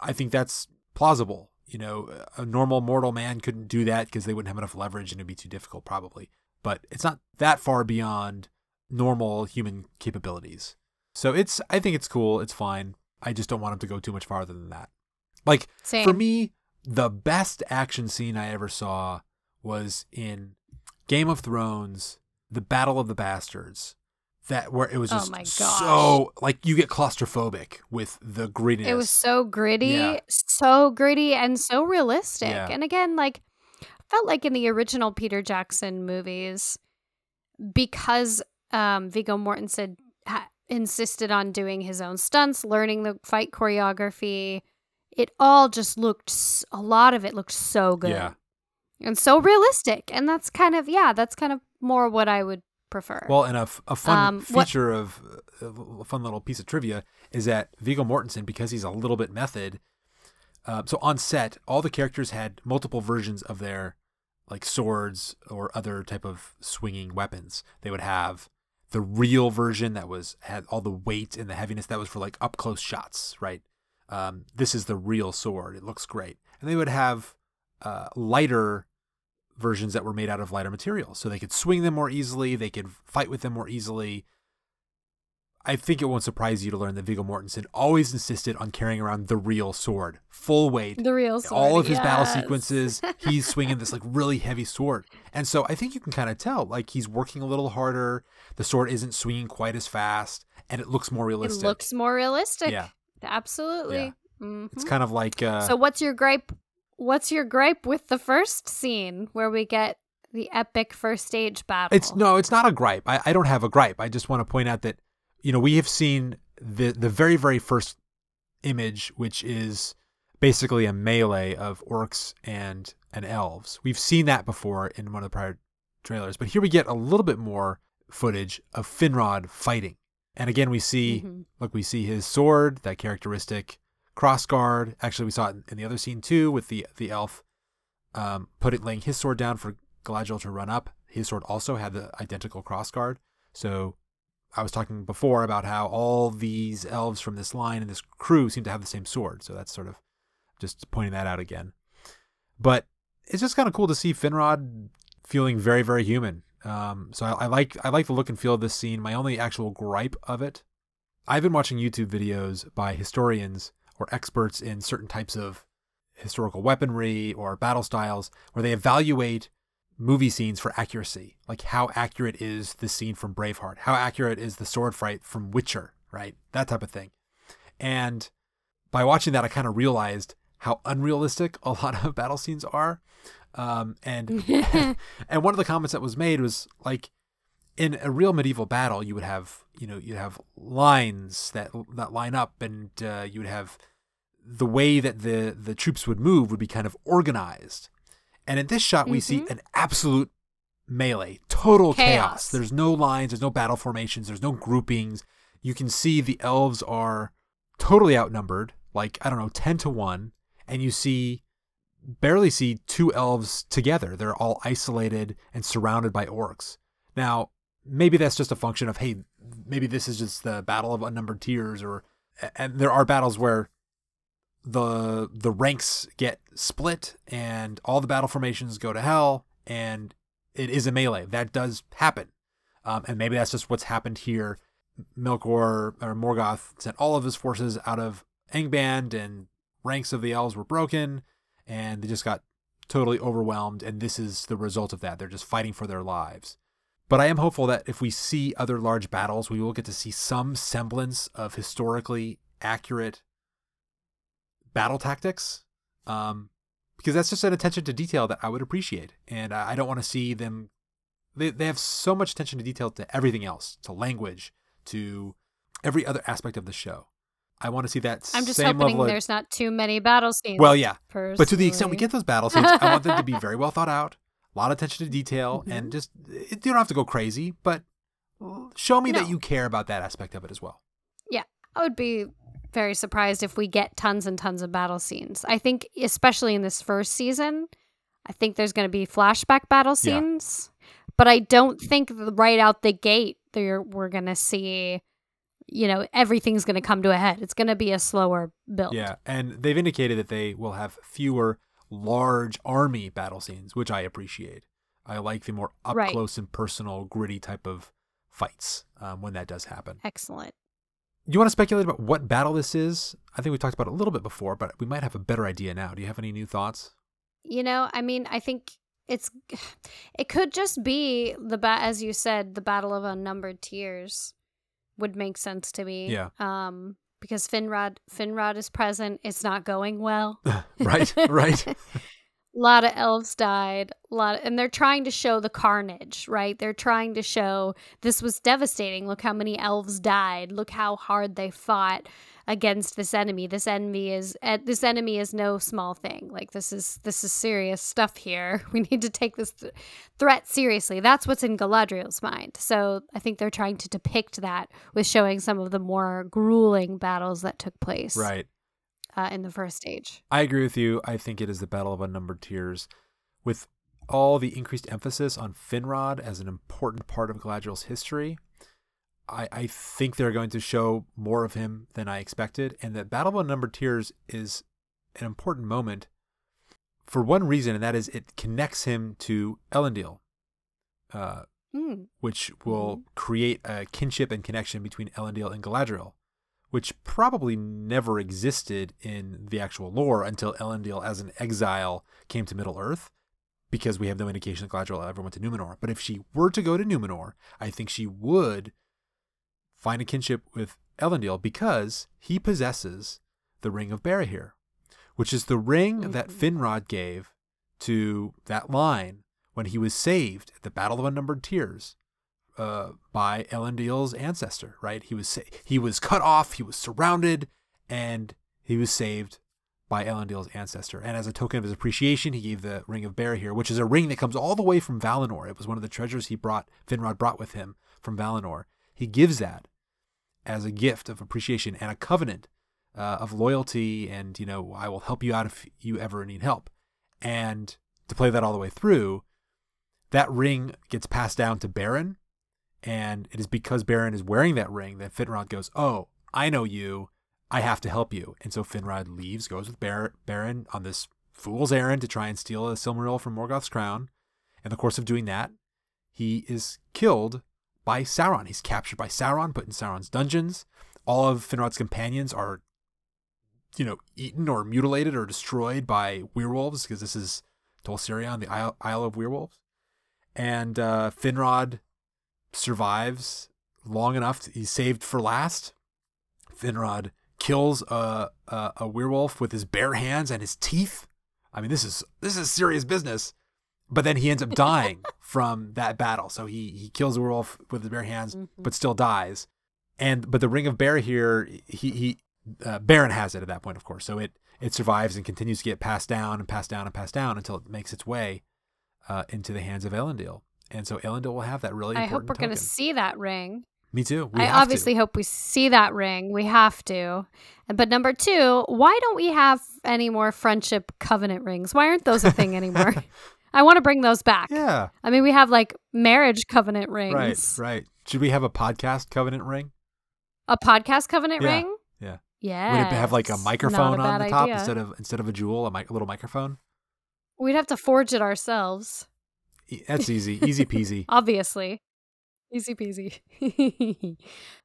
I think that's plausible. You know, a normal mortal man couldn't do that because they wouldn't have enough leverage and it'd be too difficult probably. But it's not that far beyond normal human capabilities. So it's I think it's cool, it's fine. I just don't want him to go too much farther than that. Like Same. for me, the best action scene I ever saw was in Game of Thrones, the Battle of the Bastards. That where it was Oh just my gosh. so like you get claustrophobic with the grittiness. It was so gritty, Yeah. so gritty, and so realistic. Yeah. And again, like, felt like in the original Peter Jackson movies, because um, Viggo Mortensen insisted on doing his own stunts, learning the fight choreography. It all just looked, a lot of it looked so good. Yeah. And so realistic. And that's kind of, yeah, that's kind of more what I would prefer. Well, and a, f- a fun Um, what- feature of uh, a fun little piece of trivia is that Viggo Mortensen, because he's a little bit method, uh, so on set, all the characters had multiple versions of their like swords or other type of swinging weapons. They would have the real version that was had all the weight and the heaviness that was for like up close shots, right? Um, this is the real sword. It looks great, and they would have uh, lighter versions that were made out of lighter materials so they could swing them more easily they could fight with them more easily i think it won't surprise you to learn that viggo mortensen always insisted on carrying around the real sword full weight the real sword. all of his battle sequences [LAUGHS] he's swinging this like really heavy sword and so i think you can kind of tell like he's working a little harder the sword isn't swinging quite as fast and it looks more realistic. It looks more realistic. yeah Absolutely. it's Mhm. kind of like uh so what's your gripe? What's your gripe with the first scene where we get the epic first stage battle? It's no, it's not a gripe. I, I don't have a gripe. I just want to point out that you know we have seen the the very very first image, which is basically a melee of orcs and and elves. We've seen that before in one of the prior trailers, but here we get a little bit more footage of Finrod fighting, and again we see Mhm. look we see his sword, that characteristic cross guard. Actually, we saw it in, the other scene too with the the elf um, putting laying his sword down for Galadriel to run up. His sword also had the identical cross guard. So I was talking before about how all these elves from this line and this crew seem to have the same sword. So that's sort of just pointing that out again. But it's just kind of cool to see Finrod feeling very, very human. Um, so I, I like I like the look and feel of this scene. My only actual gripe of it, I've been watching YouTube videos by historians or experts in certain types of historical weaponry or battle styles where they evaluate movie scenes for accuracy. Like how accurate is the scene from Braveheart? How accurate is the sword fight from Witcher, right? That type of thing. And by watching that, I kind of realized how unrealistic a [LAUGHS] lot of battle scenes are. Um, and [LAUGHS] [LAUGHS] and one of the comments that was made was like, in a real medieval battle, you would have you know you'd have lines that that line up, and uh, you would have the way that the the troops would move would be kind of organized. And in this shot, we see mm-hmm. an absolute melee, total chaos. Chaos. There's no lines, there's no battle formations, there's no groupings. You can see the elves are totally outnumbered, like I don't know, ten to one, and you see barely see two elves together. They're all isolated and surrounded by orcs. Now, maybe that's just a function of hey, maybe this is just the battle of unnumbered tears, or and there are battles where the the ranks get split and all the battle formations go to hell and it is a melee. That does happen. Um, and maybe that's just what's happened here. Melkor or Morgoth sent all of his forces out of Angband and ranks of the elves were broken and they just got totally overwhelmed and this is the result of that. They're just fighting for their lives. But I am hopeful that if we see other large battles we will get to see some semblance of historically accurate battle tactics um, because that's just an attention to detail that I would appreciate. And I I don't want to see them. They, they have so much attention to detail to everything else, to language, to every other aspect of the show. I want to see that I'm just same hoping level of- there's not too many battle scenes. well, yeah, but to the extent we get those battle scenes, I want them to be [LAUGHS] very well thought out, a lot of attention to detail, Mm-hmm. and just you don't have to go crazy, but show me that you care about that aspect of it as well. Yeah, I would be very surprised if we get tons and tons of battle scenes. I think, especially in this first season, I think there's going to be flashback battle Yeah. scenes, but I don't think right out the gate there we're going to see you know everything's going to come to a head. It's going to be a slower build. Yeah, and they've indicated that they will have fewer large army battle scenes, which I appreciate. I like the more up Right. close and personal, gritty type of fights um, when that does happen. Excellent. You want to speculate about what battle this is? I think we talked about it a little bit before, but we might have a better idea now. Do you have any new thoughts? You know, I mean, I think it's [SIGHS] it could just be the bat as you said, the battle of unnumbered tears would make sense to me. Yeah. Um because Finrod Finrod is present. It's not going well. [LAUGHS] right, right. [LAUGHS] a lot of elves died a lot and they're trying to show the carnage right? They're trying to show this was devastating. Look how many elves died. Look how hard they fought against this enemy. This enemy is uh, this enemy is no small thing. Like this is this is serious stuff here. [LAUGHS] We need to take this th- threat seriously. That's what's in galadriel's mind. So i think they're trying to depict that with showing some of the more grueling battles that took place. Right. Uh, in the first stage I agree with you. I think it is the Battle of Unnumbered Tears. With all the increased emphasis on Finrod as an important part of Galadriel's history, I, I think they're going to show more of him than I expected. And that Battle of Unnumbered Tears is an important moment for one reason, and that is it connects him to Elendil, uh, Mm. which will create a kinship and connection between Elendil and Galadriel, which probably never existed in the actual lore until Elendil, as an exile, came to Middle Earth, because we have no indication that Galadriel ever went to Numenor. But if she were to go to Numenor, I think she would find a kinship with Elendil because he possesses the Ring of Barahir, which is the ring that Mhm. Finrod gave to that line when he was saved at the Battle of Unnumbered Tears uh, by Elendil's ancestor. Right? He was sa- he was cut off, he was surrounded, and he was saved by Ellen Elendil's ancestor. And as a token of his appreciation, he gave the Ring of Barahir, here, which is a ring that comes all the way from Valinor. It was one of the treasures he brought Finrod brought with him from Valinor. He gives that as a gift of appreciation and a covenant uh, of loyalty and you know I will help you out if you ever need help. And to play that all the way through, that ring gets passed down to Beren, and it is because Beren is wearing that ring that Finrod goes, "Oh, I know you. I have to help you." And so Finrod leaves, goes with Bar- Beren on this fool's errand to try and steal a Silmaril from Morgoth's crown. In the course of doing that, he is killed by Sauron. He's captured by Sauron, put in Sauron's dungeons. All of Finrod's companions are, you know, eaten or mutilated or destroyed by werewolves because this is Tol Sirion, the Isle, Isle of Werewolves. And uh, Finrod survives long enough. To, He's saved for last. Finrod kills a, a a werewolf with his bare hands and his teeth. I mean, this is this is serious business. But then he ends up [LAUGHS] dying from that battle. So he he kills the werewolf with his bare hands, Mhm. but still dies. And but the ring of Barahir, he he uh, Beren has it at that point, of course. So it it survives and continues to get passed down and passed down and passed down until it makes its way uh, into the hands of Elendil. And so Elendil will have that really I hope we're going to see that ring. Me too. We I have to. obviously hope we see that ring. We have to. But number two, why don't we have any more friendship covenant rings? Why aren't those a thing [LAUGHS] anymore? I want to bring those back. Yeah. I mean, we have like marriage covenant rings, Right. Right. Should we have a podcast covenant ring? a podcast covenant Yeah, ring. yeah. Yeah. Would it have like a microphone on the top instead of instead of a jewel, a, mic- a little microphone? We'd have to forge it ourselves, That's easy, [LAUGHS] easy peasy. obviously. Easy peasy. [LAUGHS]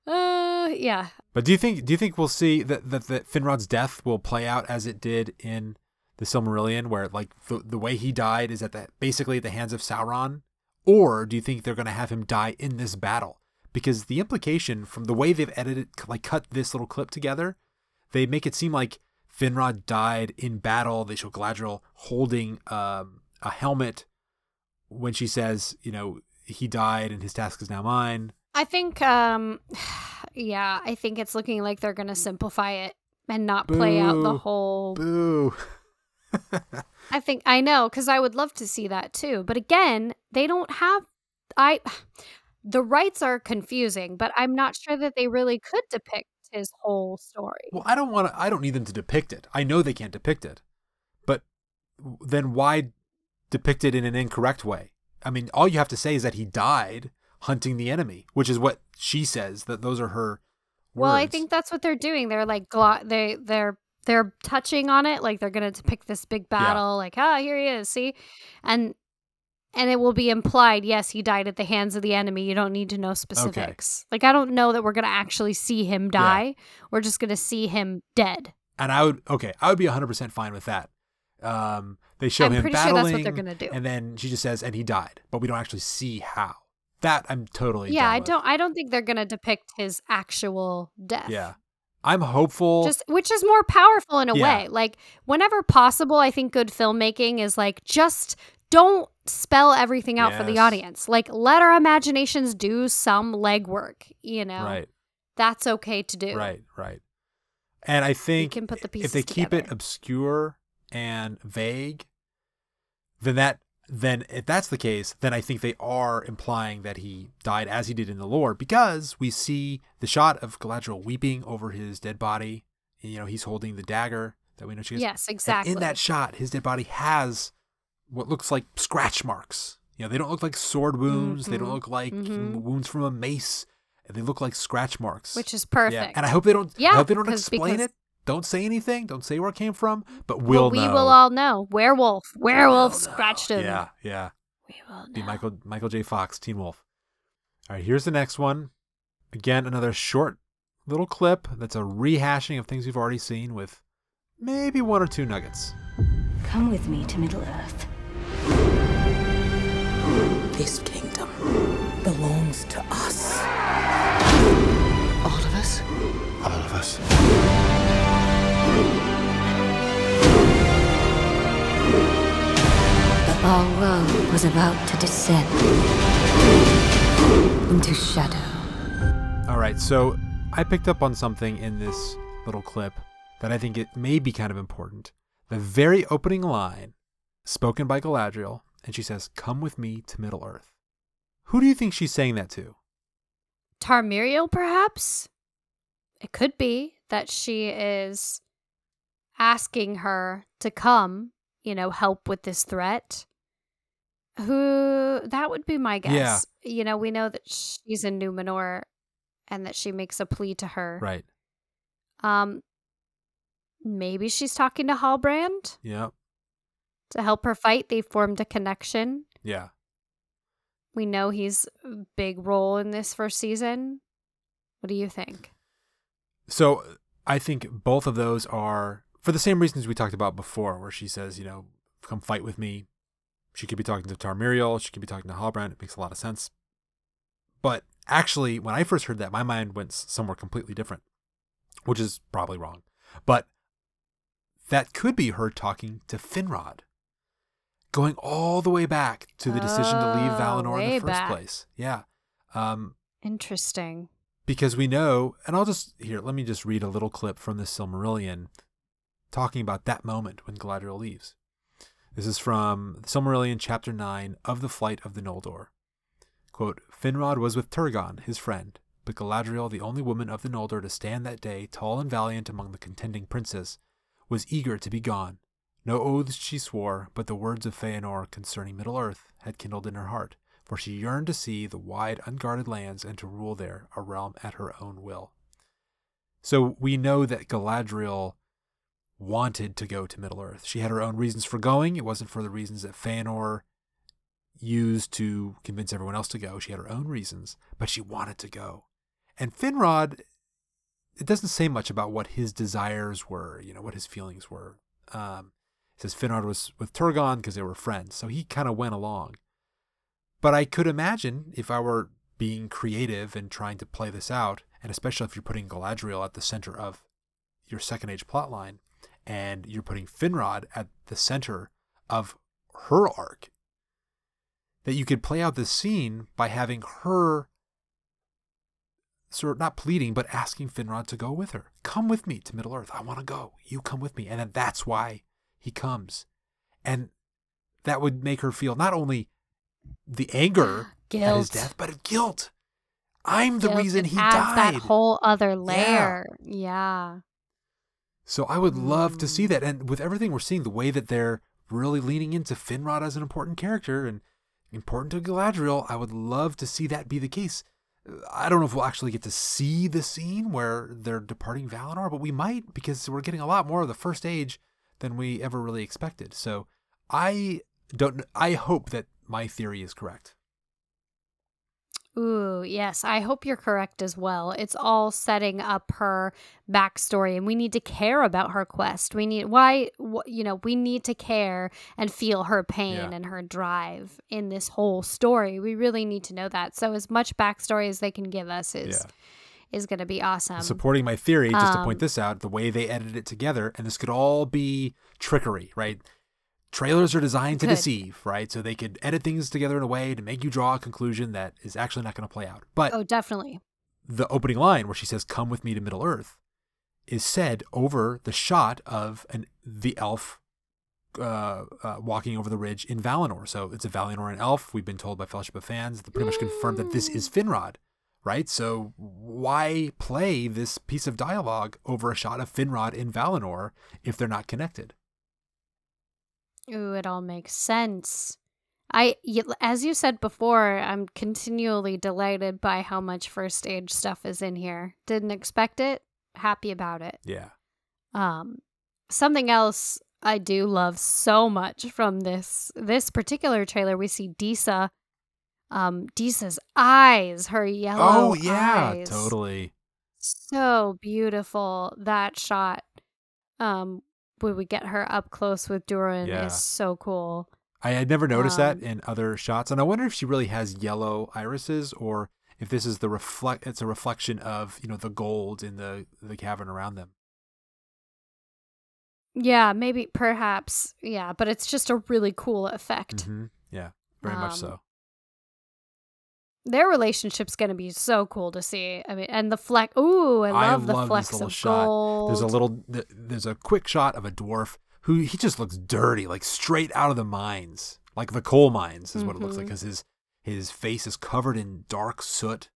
uh, yeah. But do you think do you think we'll see that that, that Finrod's death will play out as it did in the Silmarillion, where like the, the way he died is at the basically at the hands of Sauron, or do you think they're going to have him die in this battle? Because the implication from the way they've edited, like cut this little clip together, they make it seem like Finrod died in battle. They show Galadriel holding um, a helmet when she says, you know, he died and his task is now mine. I think, um, [SIGHS] yeah, I think it's looking like they're going to simplify it and not play out the whole Boo. [LAUGHS] I think I know because I would love to see that too. But again, they don't have I [SIGHS] the rights are confusing, but I'm not sure that they really could depict his whole story. Well, I don't want to. I don't need them to depict it. I know they can't depict it, but then why depicted in an incorrect way. I mean, all you have to say is that he died hunting the enemy, which is what she says. That those are her. words. Well, I think that's what they're doing. They're like glo- they they're they're touching on it like they're going to depict this big battle like ah here he is see and and it will be implied yes he died at the hands of the enemy you don't need to know specifics like i don't know that we're going to actually see him die we're just going to see him dead and I would okay, I would be 100% fine with that. Um, they show I'm him sure battling, gonna do. and then she just says, "And he died," but we don't actually see how. That I'm totally yeah i with. don't i don't think they're going to depict his actual death Yeah, I'm hopeful. just which is more powerful in a Yeah. way like whenever possible i think good filmmaking is like just don't spell everything out for the audience like let our imaginations do some legwork you know right, that's okay to do right, right. And I think can put the if they pieces keep it obscure and vague, then that then if that's the case, then I think they are implying that he died as he did in the lore because we see the shot of Galadriel weeping over his dead body. And, you know, he's holding the dagger that we know she has. yes And exactly in that shot, his dead body has what looks like scratch marks. You know, they don't look like sword wounds. They don't Mhm. look like Mhm. wounds from a mace. They look like scratch marks. which is perfect Yeah, and I hope they don't. Yeah, I hope they don't explain it. Don't say anything. Don't say where it came from. But well, we'll we know. will all know werewolf werewolf We'll know. scratched him Yeah, yeah. we will Be know. Michael Michael J. Fox, Teen Wolf. All right, here's the next one. Again, another short little clip that's a rehashing of things we've already seen with maybe one or two nuggets. Come with me to Middle Earth. This kingdom belongs to us. The our world was about to descend into shadow. All right, so I picked up on something in this little clip that I think it may be kind of important. The very opening line, spoken by Galadriel, and she says, "Come with me to Middle Earth." Who do you think she's saying that to? Tar-Míriel, perhaps? It could be that she is asking her to come, you know, help with this threat. Who that would be my guess. Yeah. You know, we know that she's in Numenor and that she makes a plea to her. Right. Um maybe she's talking to Halbrand Yeah. to help her fight. They formed a connection. Yeah. We know he's a big role in this first season. What do you think? So I think both of those are for the same reasons we talked about before, where she says, you know, come fight with me. She could be talking to Tar-Míriel. She could be talking to Halbrand. It makes a lot of sense. But actually, when I first heard that, my mind went somewhere completely different, which is probably wrong. But that could be her talking to Finrod, going all the way back to the decision to leave Oh, Valinor in the first back. place. Yeah. Um, Interesting. because we know, and I'll just here, let me just read a little clip from the Silmarillion talking about that moment when Galadriel leaves. This is from Silmarillion chapter 9 of the Flight of the Noldor. Quote, Finrod was with Turgon, his friend, but Galadriel, the only woman of the Noldor to stand that day tall and valiant among the contending princes, was eager to be gone. No oaths she swore, but the words of Feanor concerning Middle Earth had kindled in her heart, for she yearned to see the wide, unguarded lands and to rule there a realm at her own will. So we know that Galadriel wanted to go to Middle Earth. She had her own reasons for going. It wasn't for the reasons that Feanor used to convince everyone else to go. She had her own reasons, but she wanted to go. And Finrod, it doesn't say much about what his desires were, you know, what his feelings were. Um, it says Finrod was with Turgon because they were friends, so he kind of went along. But I could imagine if I were being creative and trying to play this out, and especially if you're putting Galadriel at the center of your second age plotline, and you're putting Finrod at the center of her arc, that you could play out this scene by having her sort of not pleading, but asking Finrod to go with her. Come with me to Middle Earth. I want to go. You come with me. And then that's why he comes. And that would make her feel not only the anger at his death, but guilt. I'm the Guilt, reason it he adds died. that whole other layer. Yeah. Yeah. So I would love to see that. And with everything we're seeing, the way that they're really leaning into Finrod as an important character and important to Galadriel. I would love to see that be the case. I don't know if we'll actually get to see the scene where they're departing Valinor, but we might because we're getting a lot more of the first age than we ever really expected. So I don't. I hope that my theory is correct. Ooh, yes. I hope you're correct as well. It's all setting up her backstory, and we need to care about her quest. We need why wh- you know we need to care and feel her pain Yeah. and her drive in this whole story. We really need to know that. So as much backstory as they can give us is is going to be awesome. Supporting my theory, just to um, point this out, the way they edited it together, and this could all be trickery, right? Trailers are designed to deceive, right? So they could edit things together in a way to make you draw a conclusion that is actually not going to play out. But oh, definitely. the opening line where she says "Come with me to Middle Earth" is said over the shot of an the elf uh, uh, walking over the ridge in Valinor. So it's a Valinoran elf. We've been told by Fellowship of Fans that pretty much confirmed that this is Finrod, right? So why play this piece of dialogue over a shot of Finrod in Valinor if they're not connected? Ooh, it all makes sense. I, as you said before, I'm continually delighted by how much first age stuff is in here. Didn't expect it. Happy about it. Yeah. Um, something else I do love so much from this this particular trailer, we see Disa. Um, Disa's eyes, her yellow oh yeah, eyes. totally. so beautiful. That shot, um, when we get her up close with Durin Yeah. is so cool. I had never noticed that Um, in other shots, and I wonder if she really has yellow irises, or if this is the reflect. It's a reflection of you know the gold in the the cavern around them. Yeah, maybe, perhaps, yeah, but it's just a really cool effect. hmm Yeah, very much Um, so. Their relationship's gonna be so cool to see. I mean, and the fleck. Ooh, I I love the love this flecks of shot. gold. There's a little. There's a quick shot of a dwarf who he just looks dirty, like straight out of the mines, like the coal mines is what it looks like, because his his face is covered in dark soot.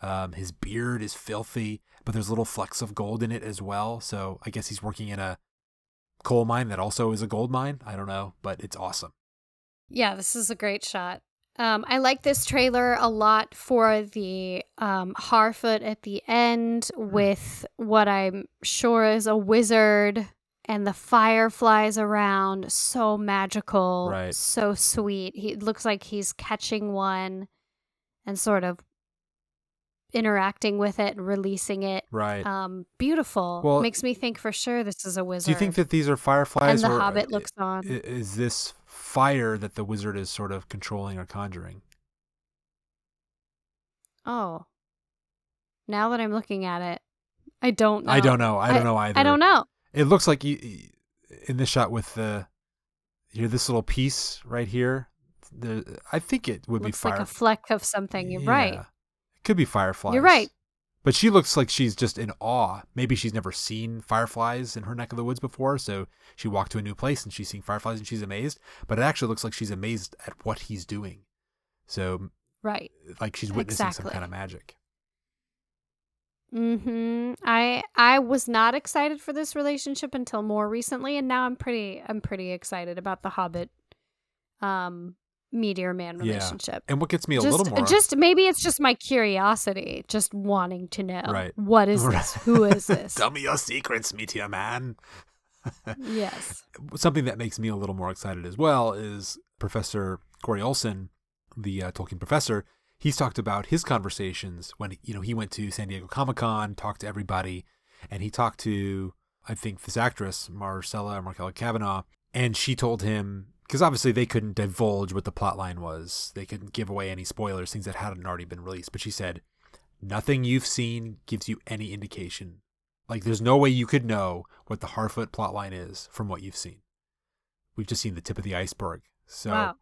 Um, his beard is filthy, but there's little flecks of gold in it as well. So I guess he's working in a coal mine that also is a gold mine. I don't know, but it's awesome. Yeah, this is a great shot. Um, I like this trailer a lot for the um, Harfoot at the end Mm. with what I'm sure is a wizard and the fireflies around. So magical, Right. so sweet. He looks like he's catching one and sort of interacting with it and releasing it. Right. Um, beautiful. Well, Makes me think for sure this is a wizard. Do you think that these are fireflies? and the Hobbit looks on? is this fire that the wizard is sort of controlling or conjuring? Oh. Now that I'm looking at it, I don't know. I don't know. I don't know either. I don't know. It looks like you, in this shot with the here, this little piece right here. The I think it would Looks be fire. It's like a fleck of something. You're right. It could be fireflies. You're right. But she looks like she's just in awe. Maybe she's never seen fireflies in her neck of the woods before, so she walked to a new place and she's seeing fireflies and she's amazed. But it actually looks like she's amazed at what he's doing. So, Right. like she's witnessing some kind of magic. Mhm. I I was not excited for this relationship until more recently and now I'm pretty I'm pretty excited about the Hobbit um meteor man Yeah. relationship. And what gets me a just, little more just maybe it's just my curiosity, just wanting to know. Right. What is this? Who is [LAUGHS] this? Tell me your secrets, Meteor Man. [LAUGHS] yes. Something that makes me a little more excited as well is Professor Corey Olsen, the uh, Tolkien professor. He's talked about his conversations when you know he went to San Diego Comic Con, talked to everybody, and he talked to I think this actress Markella Markella Kavenagh, and she told him because obviously they couldn't divulge what the plot line was, they couldn't give away any spoilers, things that hadn't already been released. But she said, nothing you've seen gives you any indication like, there's no way you could know what the Harfoot plotline is from what you've seen. We've just seen the tip of the iceberg. So Wow.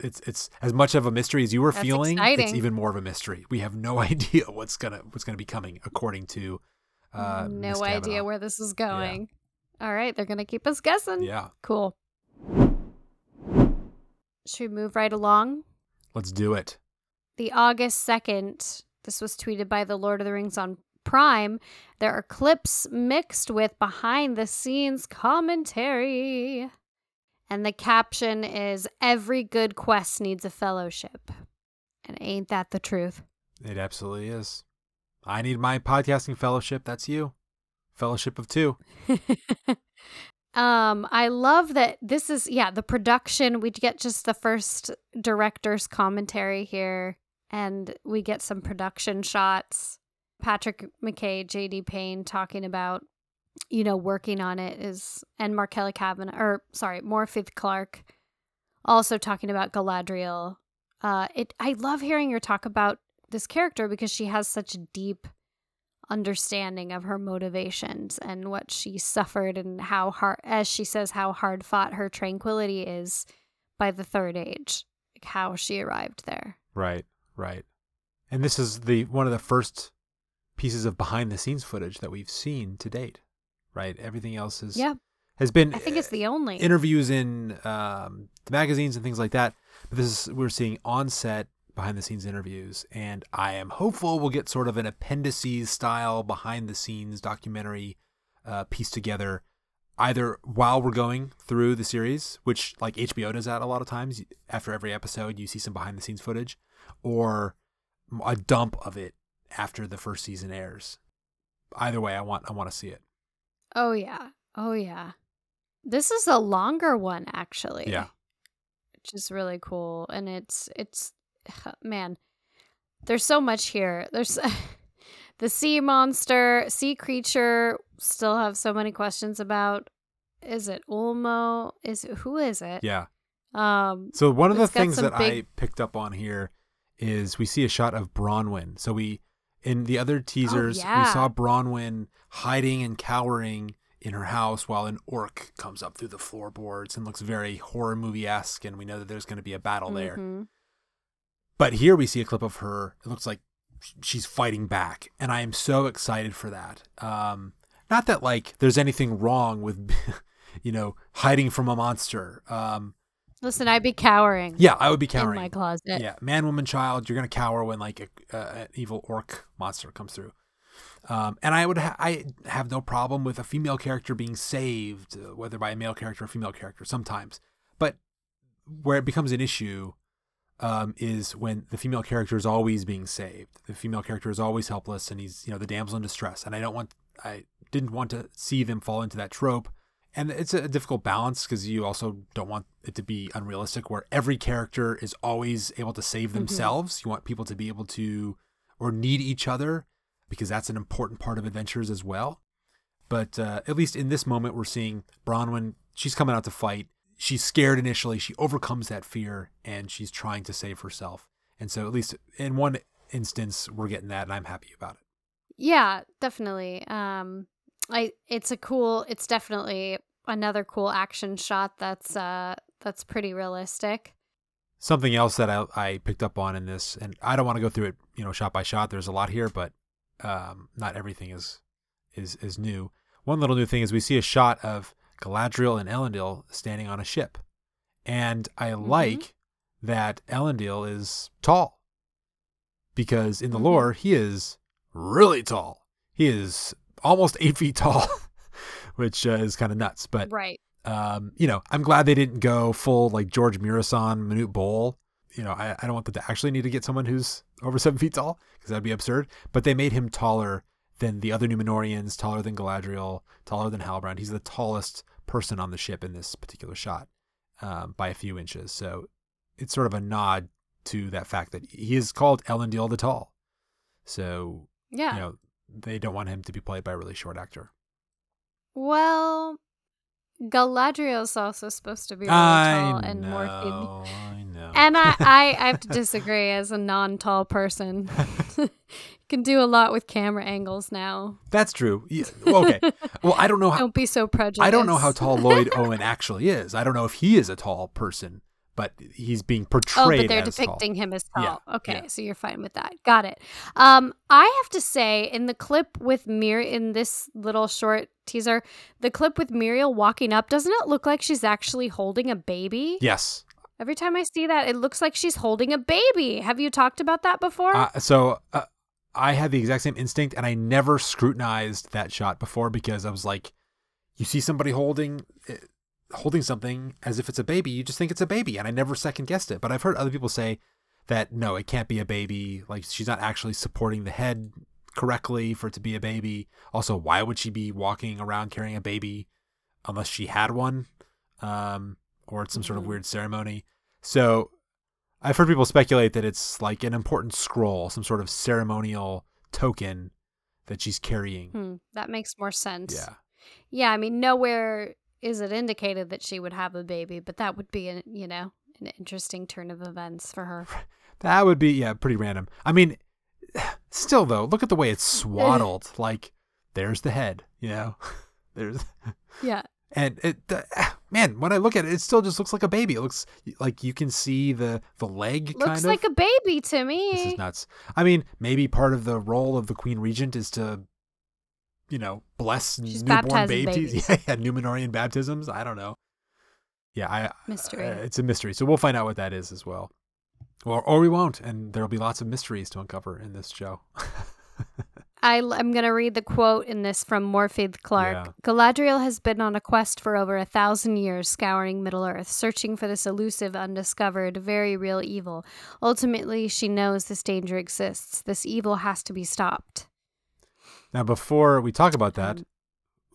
it's it's as much of a mystery as you were That's feeling. It's even more of a mystery. We have no [LAUGHS] idea what's gonna what's gonna be coming, according to uh, no idea where this is going. All right, they're going to keep us guessing. Yeah, Cool. Should we move right along? let's do it. The August 2nd, this was tweeted by the Lord of the Rings on Prime. There are clips mixed with behind the scenes commentary. And the caption is Every good quest needs a fellowship. And ain't that the truth? It absolutely is. I need my podcasting fellowship. That's you. Fellowship of two. [LAUGHS] um, I love that this is yeah, the production. We get just the first director's commentary here, and we get some production shots. Patrick McKay, JD Payne talking about, you know, working on it is and Markella Kavenagh or sorry, Morfydd Clark also talking about Galadriel. Uh it I love hearing her talk about this character because she has such deep understanding of her motivations and what she suffered and how hard as she says how hard fought her tranquility is by the third age like how she arrived there Right, right. And this is the one of the first pieces of behind the scenes footage that we've seen to date. Right? Everything else is yeah has been i think it's the only interviews in um, the magazines and things like that. But this is we're seeing on set behind the scenes interviews, and I am hopeful we'll get sort of an appendices style behind the scenes documentary uh, piece together, either while we're going through the series, which like HBO does that a lot of times. After every episode, you see some behind the scenes footage, or a dump of it after the first season airs. Either way, I want I want to see it. oh yeah oh yeah this is a longer one actually Yeah. which is really cool and it's it's man there's so much here there's [LAUGHS] the sea monster sea creature still have so many questions about is it ulmo is it, who is it Yeah. um So one of the things that I picked up on here is we see a shot of Bronwyn. So we in the other teasers we Oh, yeah. saw Bronwyn hiding and cowering in her house while an orc comes up through the floorboards and looks very horror movie esque and we know that there's going to be a battle there. But here we see a clip of her. It looks like she's fighting back, and I am so excited for that. Um, not that like there's anything wrong with, [LAUGHS] you know, hiding from a monster. Um, listen i'd be cowering yeah, I would be cowering in my closet Yeah, man, woman, child. You're gonna cower when like a, uh, an evil orc monster comes through. Um, and I would ha- I have no problem with a female character being saved, whether by a male character or female character, sometimes. But where it becomes an issue um, is when the female character is always being saved. The female character is always helpless, and he's you know the damsel in distress. And I don't want I didn't want to see them fall into that trope. And it's a difficult balance because you also don't want it to be unrealistic where every character is always able to save themselves. You want people to be able to or need each other because that's an important part of adventures as well. But uh, at least in this moment, we're seeing Bronwyn. She's coming out to fight. She's scared initially. She overcomes that fear and she's trying to save herself. And so, at least in one instance, we're getting that, and I'm happy about it. Yeah, definitely. Um I it's a cool it's definitely another cool action shot that's uh that's pretty realistic. Something else that I, I picked up on in this, and I don't want to go through it, you know, shot by shot. There's a lot here, but um, not everything is is is new. One little new thing is we see a shot of Galadriel and Elendil standing on a ship, and I like that Elendil is tall because in the Mhm. lore he is really tall. He is almost eight feet tall, [LAUGHS] which uh, is kind of nuts. But Right. um, you know, I'm glad they didn't go full like George Muresan, Manute Bol. You know, I, I don't want them to actually need to get someone who's over seven feet tall because that'd be absurd. But they made him taller than the other Númenóreans, taller than Galadriel, taller than Halbrand. He's the tallest person on the ship in this particular shot um, by a few inches. So it's sort of a nod to that fact that he is called Elendil the Tall. So Yeah. you know they don't want him to be played by a really short actor. Well, Galadriel's also supposed to be really I tall and more know, I know. And I, I, I have to [LAUGHS] disagree as a non tall person. [LAUGHS] you [LAUGHS] can do a lot with camera angles now. That's true. Yeah, okay. [LAUGHS] Well, I don't know how Don't be so prejudiced. I don't know how tall Lloyd [LAUGHS] Owen actually is. I don't know if he is a tall person, but he's being portrayed. Oh, but they're depicting tall. him as tall. Yeah, okay, yeah. so you're fine with that. Got it. Um, I have to say, in the clip with Mir in this little short teaser, the clip with Míriel walking up, doesn't it look like she's actually holding a baby? Yes. Every time I see that, it looks like she's holding a baby. Have you talked about that before? Uh, so uh, I had the exact same instinct, and I never scrutinized that shot before because I was like, you see somebody holding, eh, holding something as if it's a baby, you just think it's a baby. And I never second guessed it. But I've heard other people say that no, it can't be a baby. Like she's not actually supporting the head correctly for it to be a baby. Also, why would she be walking around carrying a baby unless she had one? Um, or it's some sort of Mhm. weird ceremony. So I've heard people speculate that it's like an important scroll, some sort of ceremonial token that she's carrying. Hmm, that makes more sense. Yeah. Yeah, I mean, nowhere is it indicated that she would have a baby, but that would be, an, you know, an interesting turn of events for her. [LAUGHS] That would be yeah, pretty random. I mean, [SIGHS] still though, look at the way it's [LAUGHS] swaddled. like there's the head, you know. [LAUGHS] there's Yeah. and it the, man, when I look at it, it still just looks like a baby. It looks like you can see the the leg Looks like a baby to me. this is nuts. I mean, maybe part of the role of the queen regent is to you know, bless She's newborn babies. [LAUGHS] babies. Yeah, yeah, Númenórean baptisms. I don't know. Yeah, I Mystery. uh, it's a mystery. So we'll find out what that is as well. Or or we won't, and there'll be lots of mysteries to uncover in this show. [LAUGHS] I, am going to read the quote in this from Morfydd Clark. Yeah. Galadriel has been on a quest for over a thousand years, scouring Middle Earth, searching for this elusive, undiscovered, very real evil. Ultimately, she knows this danger exists. This evil has to be stopped. now, before we talk about that, Um,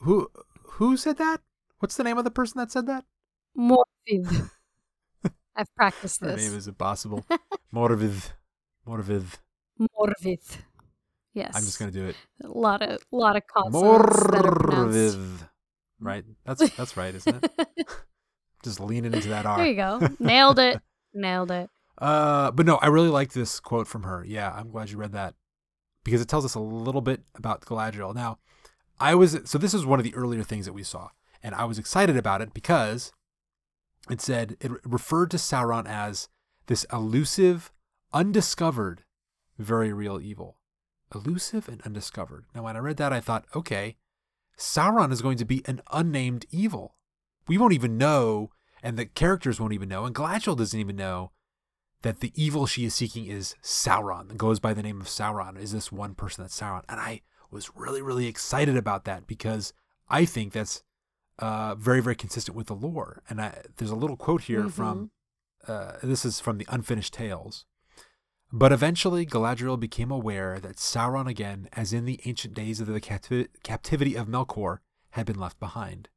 who who said that? What's the name of the person that said that? Morfydd. [LAUGHS] I've practiced Her name is impossible. Morvid. Morvid. Morfydd. Yes. I'm just gonna do it. A lot of a lot of consonants that are pronounced. Right? That's that's right, isn't it? Just leaning into that R. there you go. Nailed it. Nailed it. Uh, but no, I really like this quote from her. Yeah, I'm glad you read that because it tells us a little bit about Galadriel. Now, I was so this is one of the earlier things that we saw, and I was excited about it because it said it referred to Sauron as this elusive, undiscovered, very real evil. Elusive and undiscovered. Now, when I read that, I thought, okay, Sauron is going to be an unnamed evil. We won't even know, and the characters won't even know, and Galadriel doesn't even know that the evil she is seeking is Sauron, that goes by the name of Sauron, is this one person that's Sauron. And I was really, really excited about that because I think that's uh, very, very consistent with the lore. And I, there's a little quote here from, uh, this is from the Unfinished Tales. But eventually, Galadriel became aware that Sauron again, as in the ancient days of the capti- captivity of Melkor, had been left behind.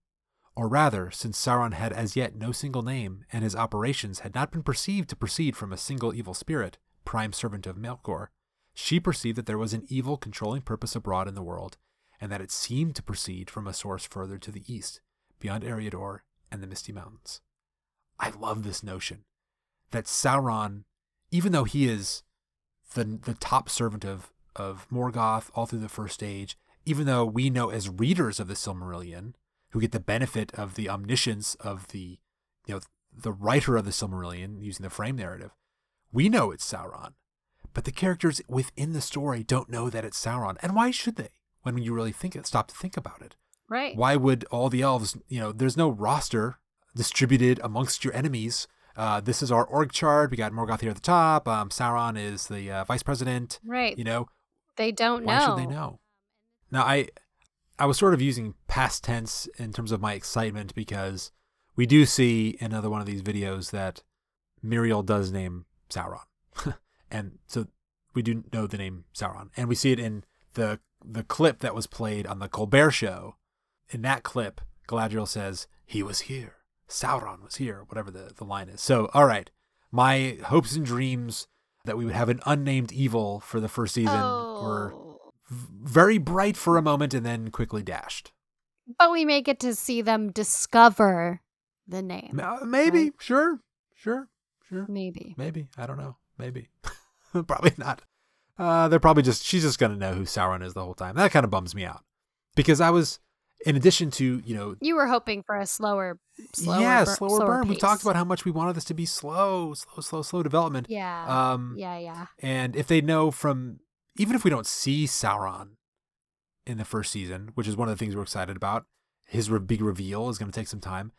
Or rather, since Sauron had as yet no single name, and his operations had not been perceived to proceed from a single evil spirit, prime servant of Melkor, she perceived that there was an evil controlling purpose abroad in the world, and that it seemed to proceed from a source further to the east, beyond Eriador and the Misty Mountains. I love this notion that Sauron, even though he is the the top servant of of Morgoth all through the first age, even though we know as readers of the Silmarillion, who get the benefit of the omniscience of the you know the writer of the Silmarillion using the frame narrative, we know it's Sauron. But the characters within the story don't know that it's Sauron. And why should they? When you really think it, stop to think about it. Right. Why would all the elves, you know, there's no roster distributed amongst your enemies. Uh, this is our org chart. We got Morgoth here at the top. Um, Sauron is the uh, vice president. Right. You know, They don't know. why should they know? Now, I I was sort of using past tense in terms of my excitement because we do see in another one of these videos that Míriel does name Sauron, [LAUGHS] and so we do know the name Sauron, and we see it in the the clip that was played on the Colbert Show. In that clip, Galadriel says, "He was here. Sauron was here." Whatever the the line is. So, all right, my hopes and dreams that we would have an unnamed evil for the first season were Oh. v- very bright for a moment and then quickly dashed. But we may get to see them discover the name. Uh, Maybe, Right. sure, sure, sure. Maybe. Maybe. I don't know. Maybe. [LAUGHS] probably not. Uh, they're probably just, she's just going to know who Sauron is the whole time. That kind of bums me out. Because I was, in addition to, you know, You were hoping for a slower, slower, yeah, bur- slower, burn. We talked about how much we wanted this to be slow, slow, slow, slow development. Yeah. Um, yeah, yeah. And if they know from, even if we don't see Sauron in the first season, which is one of the things we're excited about, his re- big reveal is going to take some time.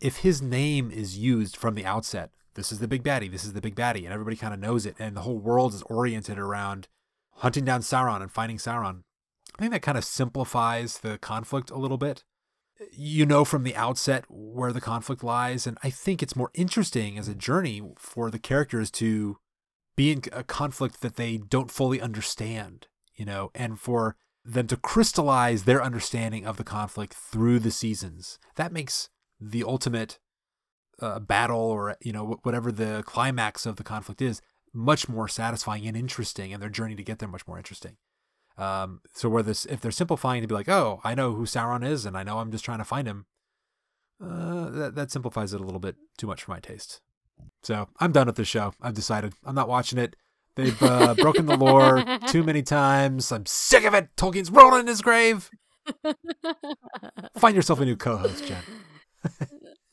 If his name is used from the outset, this is the big baddie, this is the big baddie, and everybody kind of knows it, and the whole world is oriented around hunting down Sauron and finding Sauron. I think that kind of simplifies the conflict a little bit. you know from the outset where the conflict lies. And I think it's more interesting as a journey for the characters to be in a conflict that they don't fully understand, you know, and for them to crystallize their understanding of the conflict through the seasons. That makes the ultimate uh, battle or, you know, whatever the climax of the conflict is much more satisfying and interesting, and their journey to get there much more interesting. Um, so where this, if they're simplifying to be like, oh, I know who Sauron is, and I know I'm just trying to find him, uh, that that simplifies it a little bit too much for my taste. So I'm done with this show. I've decided I'm not watching it. They've uh, [LAUGHS] broken the lore too many times. I'm sick of it. Tolkien's rolling in his grave. Find yourself a new co-host, Jen.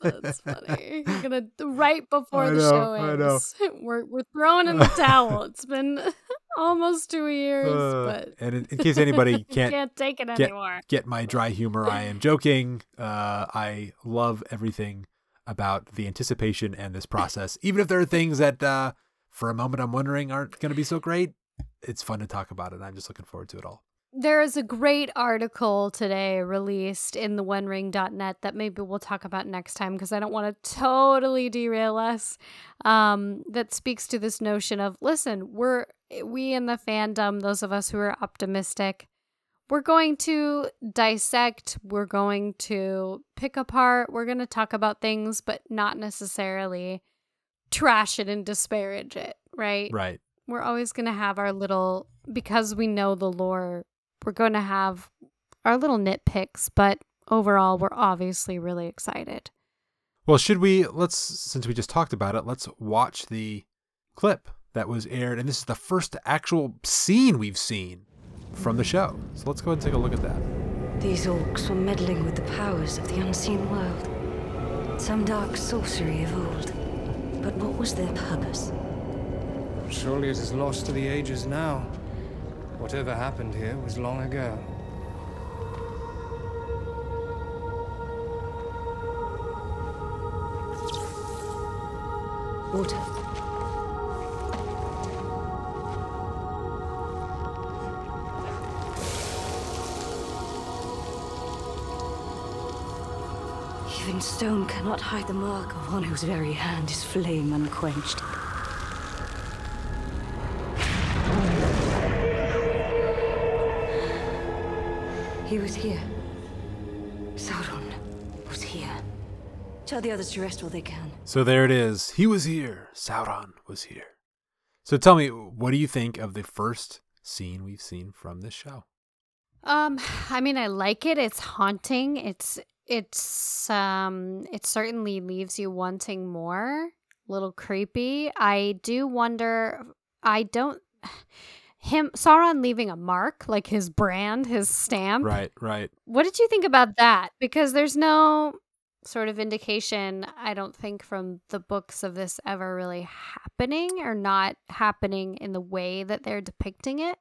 [LAUGHS] That's funny. You're gonna right [LAUGHS] before I the know, show I know. ends. We're we're throwing in the towel. It's been almost two years, Uh, but and in, in case anybody [LAUGHS] can't can't take it get, anymore. get my dry humor, I am joking. Uh, I love everything about the anticipation and this process. Even if there are things that, uh, for a moment, I'm wondering aren't going to be so great, it's fun to talk about it. I'm just looking forward to it all. There is a great article today released in the onering.net that maybe we'll talk about next time because I don't want to totally derail us. Um, that speaks to this notion of listen, we're Eh, we in the fandom, those of us who are optimistic, we're going to dissect, we're going to pick apart, we're going to talk about things, but not necessarily trash it and disparage it, right? Right. we're always going to have our little because we know the lore we're going to have our little nitpicks but overall we're obviously really excited Well, should we, let's, since we just talked about it, let's watch the clip that was aired. And this is the first actual scene we've seen from the show. So let's go ahead and take a look at that. These orcs were meddling with the powers of the unseen world. Some dark sorcery of old. But what was their purpose? Surely it is lost to the ages now. Whatever happened here was long ago. Water. Even stone cannot hide the mark of one whose very hand is flame unquenched. He was here. Sauron was here. Tell the others to rest while they can. So there it is. He was here. Sauron was here. So tell me, what do you think of the first scene we've seen from this show? um i mean i like it it's haunting it's it's um it certainly leaves you wanting more a little creepy i do wonder i don't [SIGHS] him sauron leaving a mark like his brand his stamp Right, right. What did you think about that? Because there's no sort of indication, I don't think, from the books of this ever really happening or not happening in the way that they're depicting it.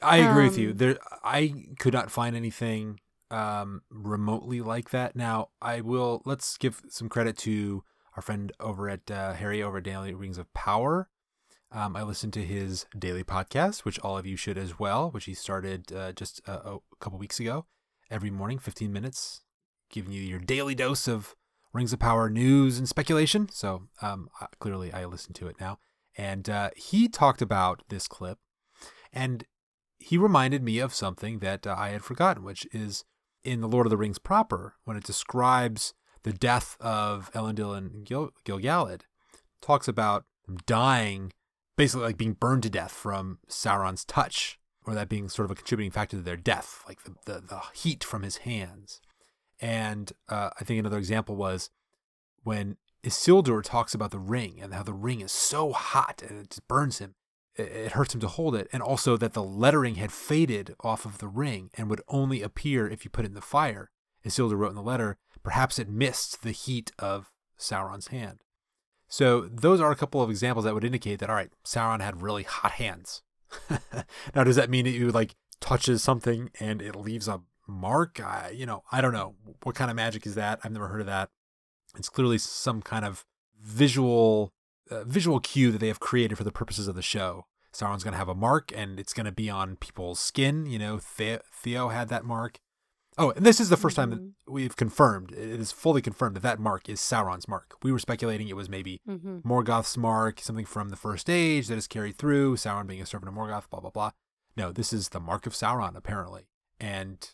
I agree with you. Um, There, I could not find anything um, remotely like that. Now, I will. Let's give some credit to our friend over at uh, Harry over at Daily Rings of Power. Um, I listened to his daily podcast, which all of you should as well, which he started uh, just a, a couple weeks ago. Every morning, 15 minutes, giving you your daily dose of Rings of Power news and speculation. So um, clearly, I listened to it now. And uh, he talked about this clip, and he reminded me of something that uh, I had forgotten, which is in the Lord of the Rings proper, when it describes the death of Elendil and Gil- Gil-galad, talks about dying, basically like being burned to death from Sauron's touch, or that being sort of a contributing factor to their death, like the, the, the heat from his hands. And uh, I think another example was when Isildur talks about the ring and how the ring is so hot and it burns him it hurts him to hold it, and also that the lettering had faded off of the ring and would only appear if you put it in the fire. Isildur wrote in the letter, perhaps it missed the heat of Sauron's hand. So those are a couple of examples that would indicate that all right, Sauron had really hot hands. [LAUGHS] now, does that mean that you like touches something and it leaves a mark? I, you know, I don't know what kind of magic is that. I've never heard of that. It's clearly some kind of visual uh, visual cue that they have created for the purposes of the show. Sauron's going to have a mark and it's going to be on people's skin. You know, the- Theo had that mark. Oh, and this is the 1st time that Mm-hmm. we've confirmed, it is fully confirmed that that mark is Sauron's mark. We were speculating it was maybe Mm-hmm. Morgoth's mark, something from the First Age that is carried through, Sauron being a servant of Morgoth, blah, blah, blah. No, this is the mark of Sauron, apparently. And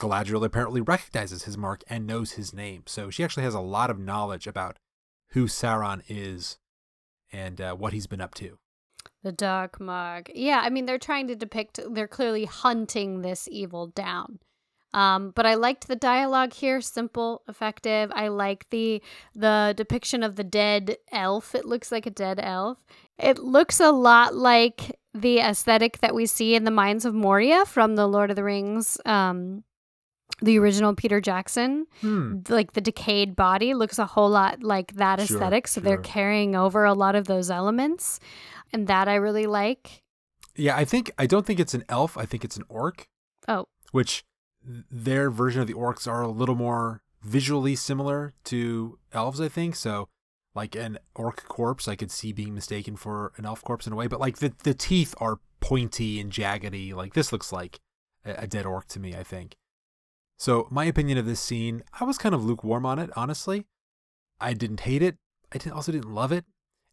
Galadriel apparently recognizes his mark and knows his name. So she actually has a lot of knowledge about who Sauron is and uh, what he's been up to. The Dark Mark. Yeah, I mean, they're trying to depict, they're clearly hunting this evil down. Um, but I liked the dialogue here, simple, effective. I like the the depiction of the dead elf. It looks like a dead elf. It looks a lot like the aesthetic that we see in the Mines of Moria from the Lord of the Rings, um, the original Peter Jackson. Hmm. Like the decayed body looks a whole lot like that Sure, aesthetic. So they're carrying over a lot of those elements, and that I really like. Yeah, I think, I don't think it's an elf. I think it's an orc. Oh, which their version of the orcs are a little more visually similar to elves, I think. So, like an orc corpse, I could see being mistaken for an elf corpse in a way, but like the, the teeth are pointy and jaggedy. Like this looks like a, a dead orc to me, I think. So, my opinion of this scene, I was kind of lukewarm on it, honestly. I didn't hate it. I also didn't love it.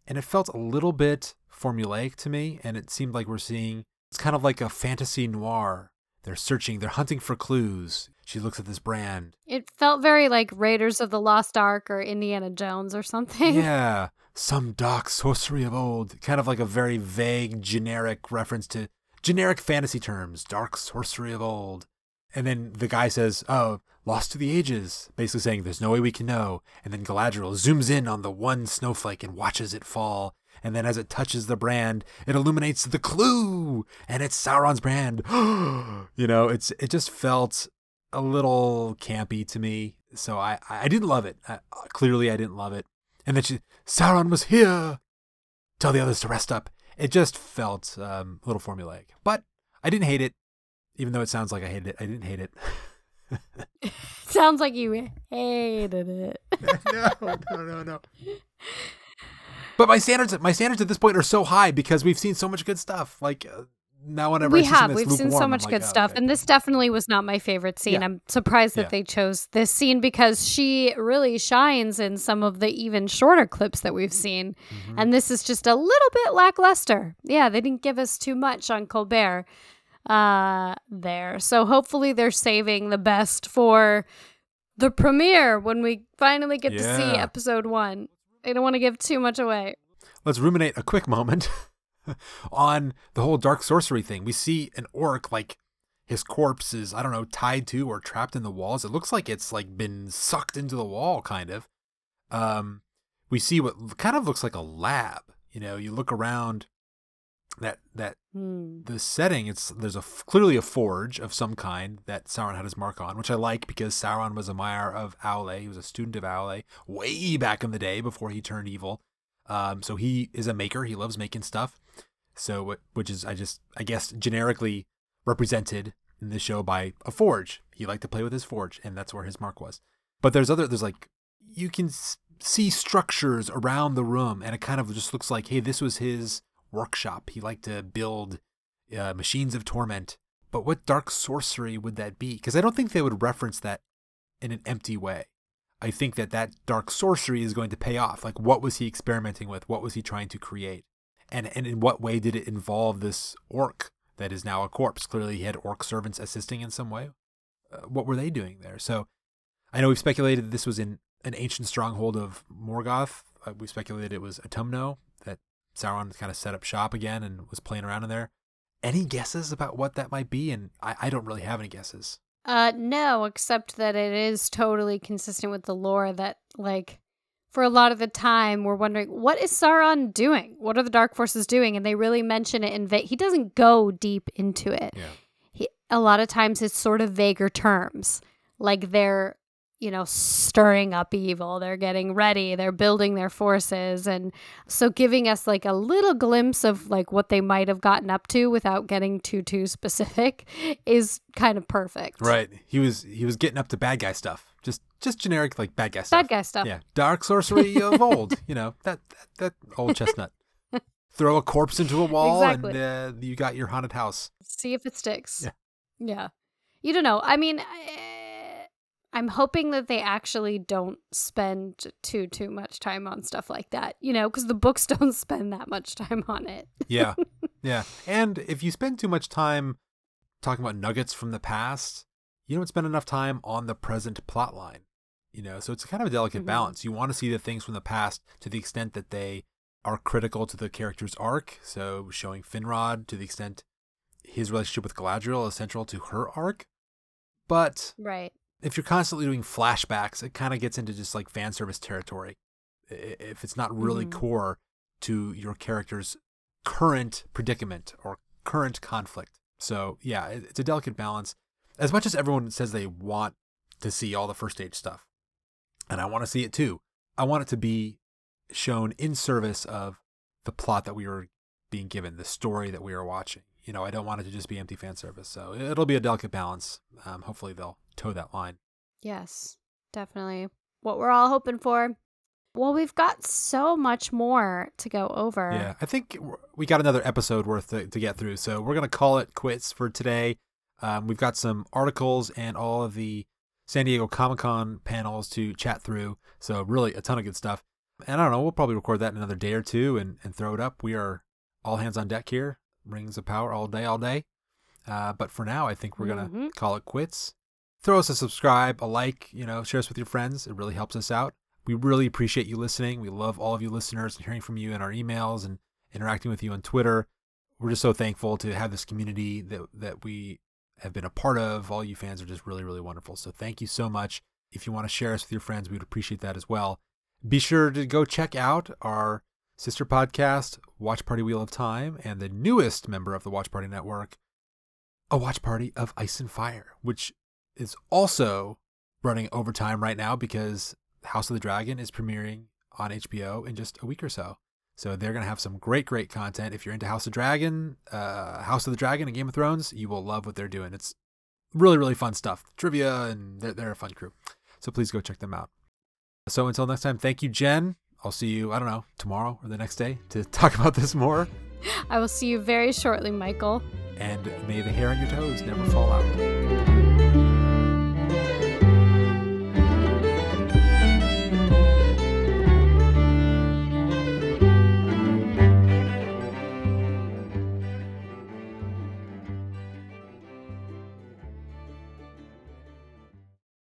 And it felt a little bit formulaic to me. And it seemed like we're seeing, it's kind of like a fantasy noir they're searching, they're hunting for clues. She looks at this brand. it felt very like Raiders of the Lost Ark or Indiana Jones or something. [LAUGHS] yeah, some dark sorcery of old. Kind of like a very vague, generic reference to generic fantasy terms. Dark sorcery of old. And then the guy says, Oh, lost to the ages. Basically saying, There's no way we can know. And then Galadriel zooms in on the one snowflake and watches it fall. And then as it touches the brand, it illuminates the clue. And it's Sauron's brand. [GASPS] you know, it's it just felt a little campy to me. So I, I didn't love it. I, clearly, I didn't love it. And then she, Sauron was here. Tell the others to rest up. It just felt um, a little formulaic. But I didn't hate it, even though it sounds like I hated it. I didn't hate it. [LAUGHS] [LAUGHS] Sounds like you hated it. [LAUGHS] no, no, no, no. But my standards, my standards at this point are so high because we've seen so much good stuff. Like uh, now, whenever we have. We've seen so much I'm good oh, stuff. okay. And this definitely was not my favorite scene. Yeah. I'm surprised that Yeah. they chose this scene because she really shines in some of the even shorter clips that we've seen. Mm-hmm. And this is just a little bit lackluster. Yeah, they didn't give us too much on Colbert uh there. So hopefully they're saving the best for the premiere when we finally get to see episode 1. I don't want to give too much away. let's ruminate a quick moment [LAUGHS] on the whole dark sorcery thing. We see an orc like his corpse is I don't know tied to or trapped in the walls. It looks like it's like been sucked into the wall kind of. Um we see what kind of looks like a lab. You know, you look around that that Hmm. the setting it's there's a clearly a forge of some kind that Sauron had his mark on, which I like because Sauron was a Maiar of Aule. He was a student of Aule way back in the day before he turned evil. Um, so he is a maker. He loves making stuff. So which is I just I guess generically represented in the show by a forge. He liked to play with his forge, and that's where his mark was. But there's other there's like you can s- see structures around the room, and it kind of just looks like hey, this was his workshop. He liked to build uh, machines of torment. But what dark sorcery would that be? Because I don't think they would reference that in an empty way. I think that that dark sorcery is going to pay off. Like, what was he experimenting with? What was he trying to create? And and in what way did it involve this orc that is now a corpse? Clearly, he had orc servants assisting in some way. Uh, what were they doing there? So, I know we've speculated this was in an ancient stronghold of Morgoth. Uh, we speculated it was Utumno, that Sauron kind of set up shop again and was playing around in there. Any guesses about what that might be? And I, I don't really have any guesses. Uh, no, except that it is totally consistent with the lore that, like, for a lot of the time, we're wondering, what is Sauron doing? What are the Dark Forces doing? And they really mention it in va- He doesn't go deep into it. Yeah. He, a lot of times it's sort of vaguer terms. Like they're, you know, stirring up evil. They're getting ready. They're building their forces. And so giving us like a little glimpse of like what they might have gotten up to without getting too, too specific [LAUGHS] is kind of perfect. Right. He was he was getting up to bad guy stuff. Just just generic like bad guy stuff. Bad guy stuff. Yeah. Dark sorcery of old. You know that that, that old chestnut. [LAUGHS] Throw a corpse into a wall Exactly. and uh, you got your haunted house. See if it sticks. Yeah. Yeah. You don't know. I mean, eh, I'm hoping that they actually don't spend too too much time on stuff like that, you know, because the books [LAUGHS] don't spend that much time on it. Yeah. [LAUGHS] yeah. And if you spend too much time talking about nuggets from the past, you don't spend enough time on the present plot line. You know, so it's kind of a delicate Mhm. balance. You want to see the things from the past to the extent that they are critical to the character's arc. So showing Finrod to the extent his relationship with Galadriel is central to her arc. But Right. If you're constantly doing flashbacks, it kind of gets into just like fan service territory. If it's not really Mhm. core to your character's current predicament or current conflict. So, yeah, it's a delicate balance. As much as everyone says they want to see all the First Age stuff, and I want to see it too, I want it to be shown in service of the plot that we were being given, the story that we are watching. You know, I don't want it to just be empty fan service. So it'll be a delicate balance. Um, hopefully they'll toe that line. Yes, definitely. What we're all hoping for. Well, we've got so much more to go over. Yeah, I think we got another episode worth to, to get through. So we're going to call it quits for today. Um, we've got some articles and all of the San Diego Comic Con panels to chat through. So, really, a ton of good stuff. And I don't know, we'll probably record that in another day or two and, and throw it up. We are all hands on deck here, rings of power all day, all day. Uh, but for now, I think we're going to Mhm. call it quits. Throw us a subscribe, a like, you know, share us with your friends. It really helps us out. We really appreciate you listening. We love all of you listeners and hearing from you in our emails and interacting with you on Twitter. We're just so thankful to have this community that that we have been a part of. All you fans are just really, really wonderful. So thank you so much. If you want to share us with your friends, we would appreciate that as well. Be sure to go check out our sister podcast, Watch Party Wheel of Time, and the newest member of the Watch Party Network, a Watch Party of Ice and Fire, which is also running overtime right now because House of the Dragon is premiering on HBO in just a week or so. So they're going to have some great, great content. If you're into House of Dragon, uh, House of the Dragon and Game of Thrones, you will love what they're doing. It's really, really fun stuff. Trivia, and they're, they're a fun crew. So please go check them out. So until next time, thank you, Jen. I'll see you, I don't know, tomorrow or the next day to [LAUGHS] talk about this more. I will see you very shortly, Michael. And may the hair on your toes never fall out.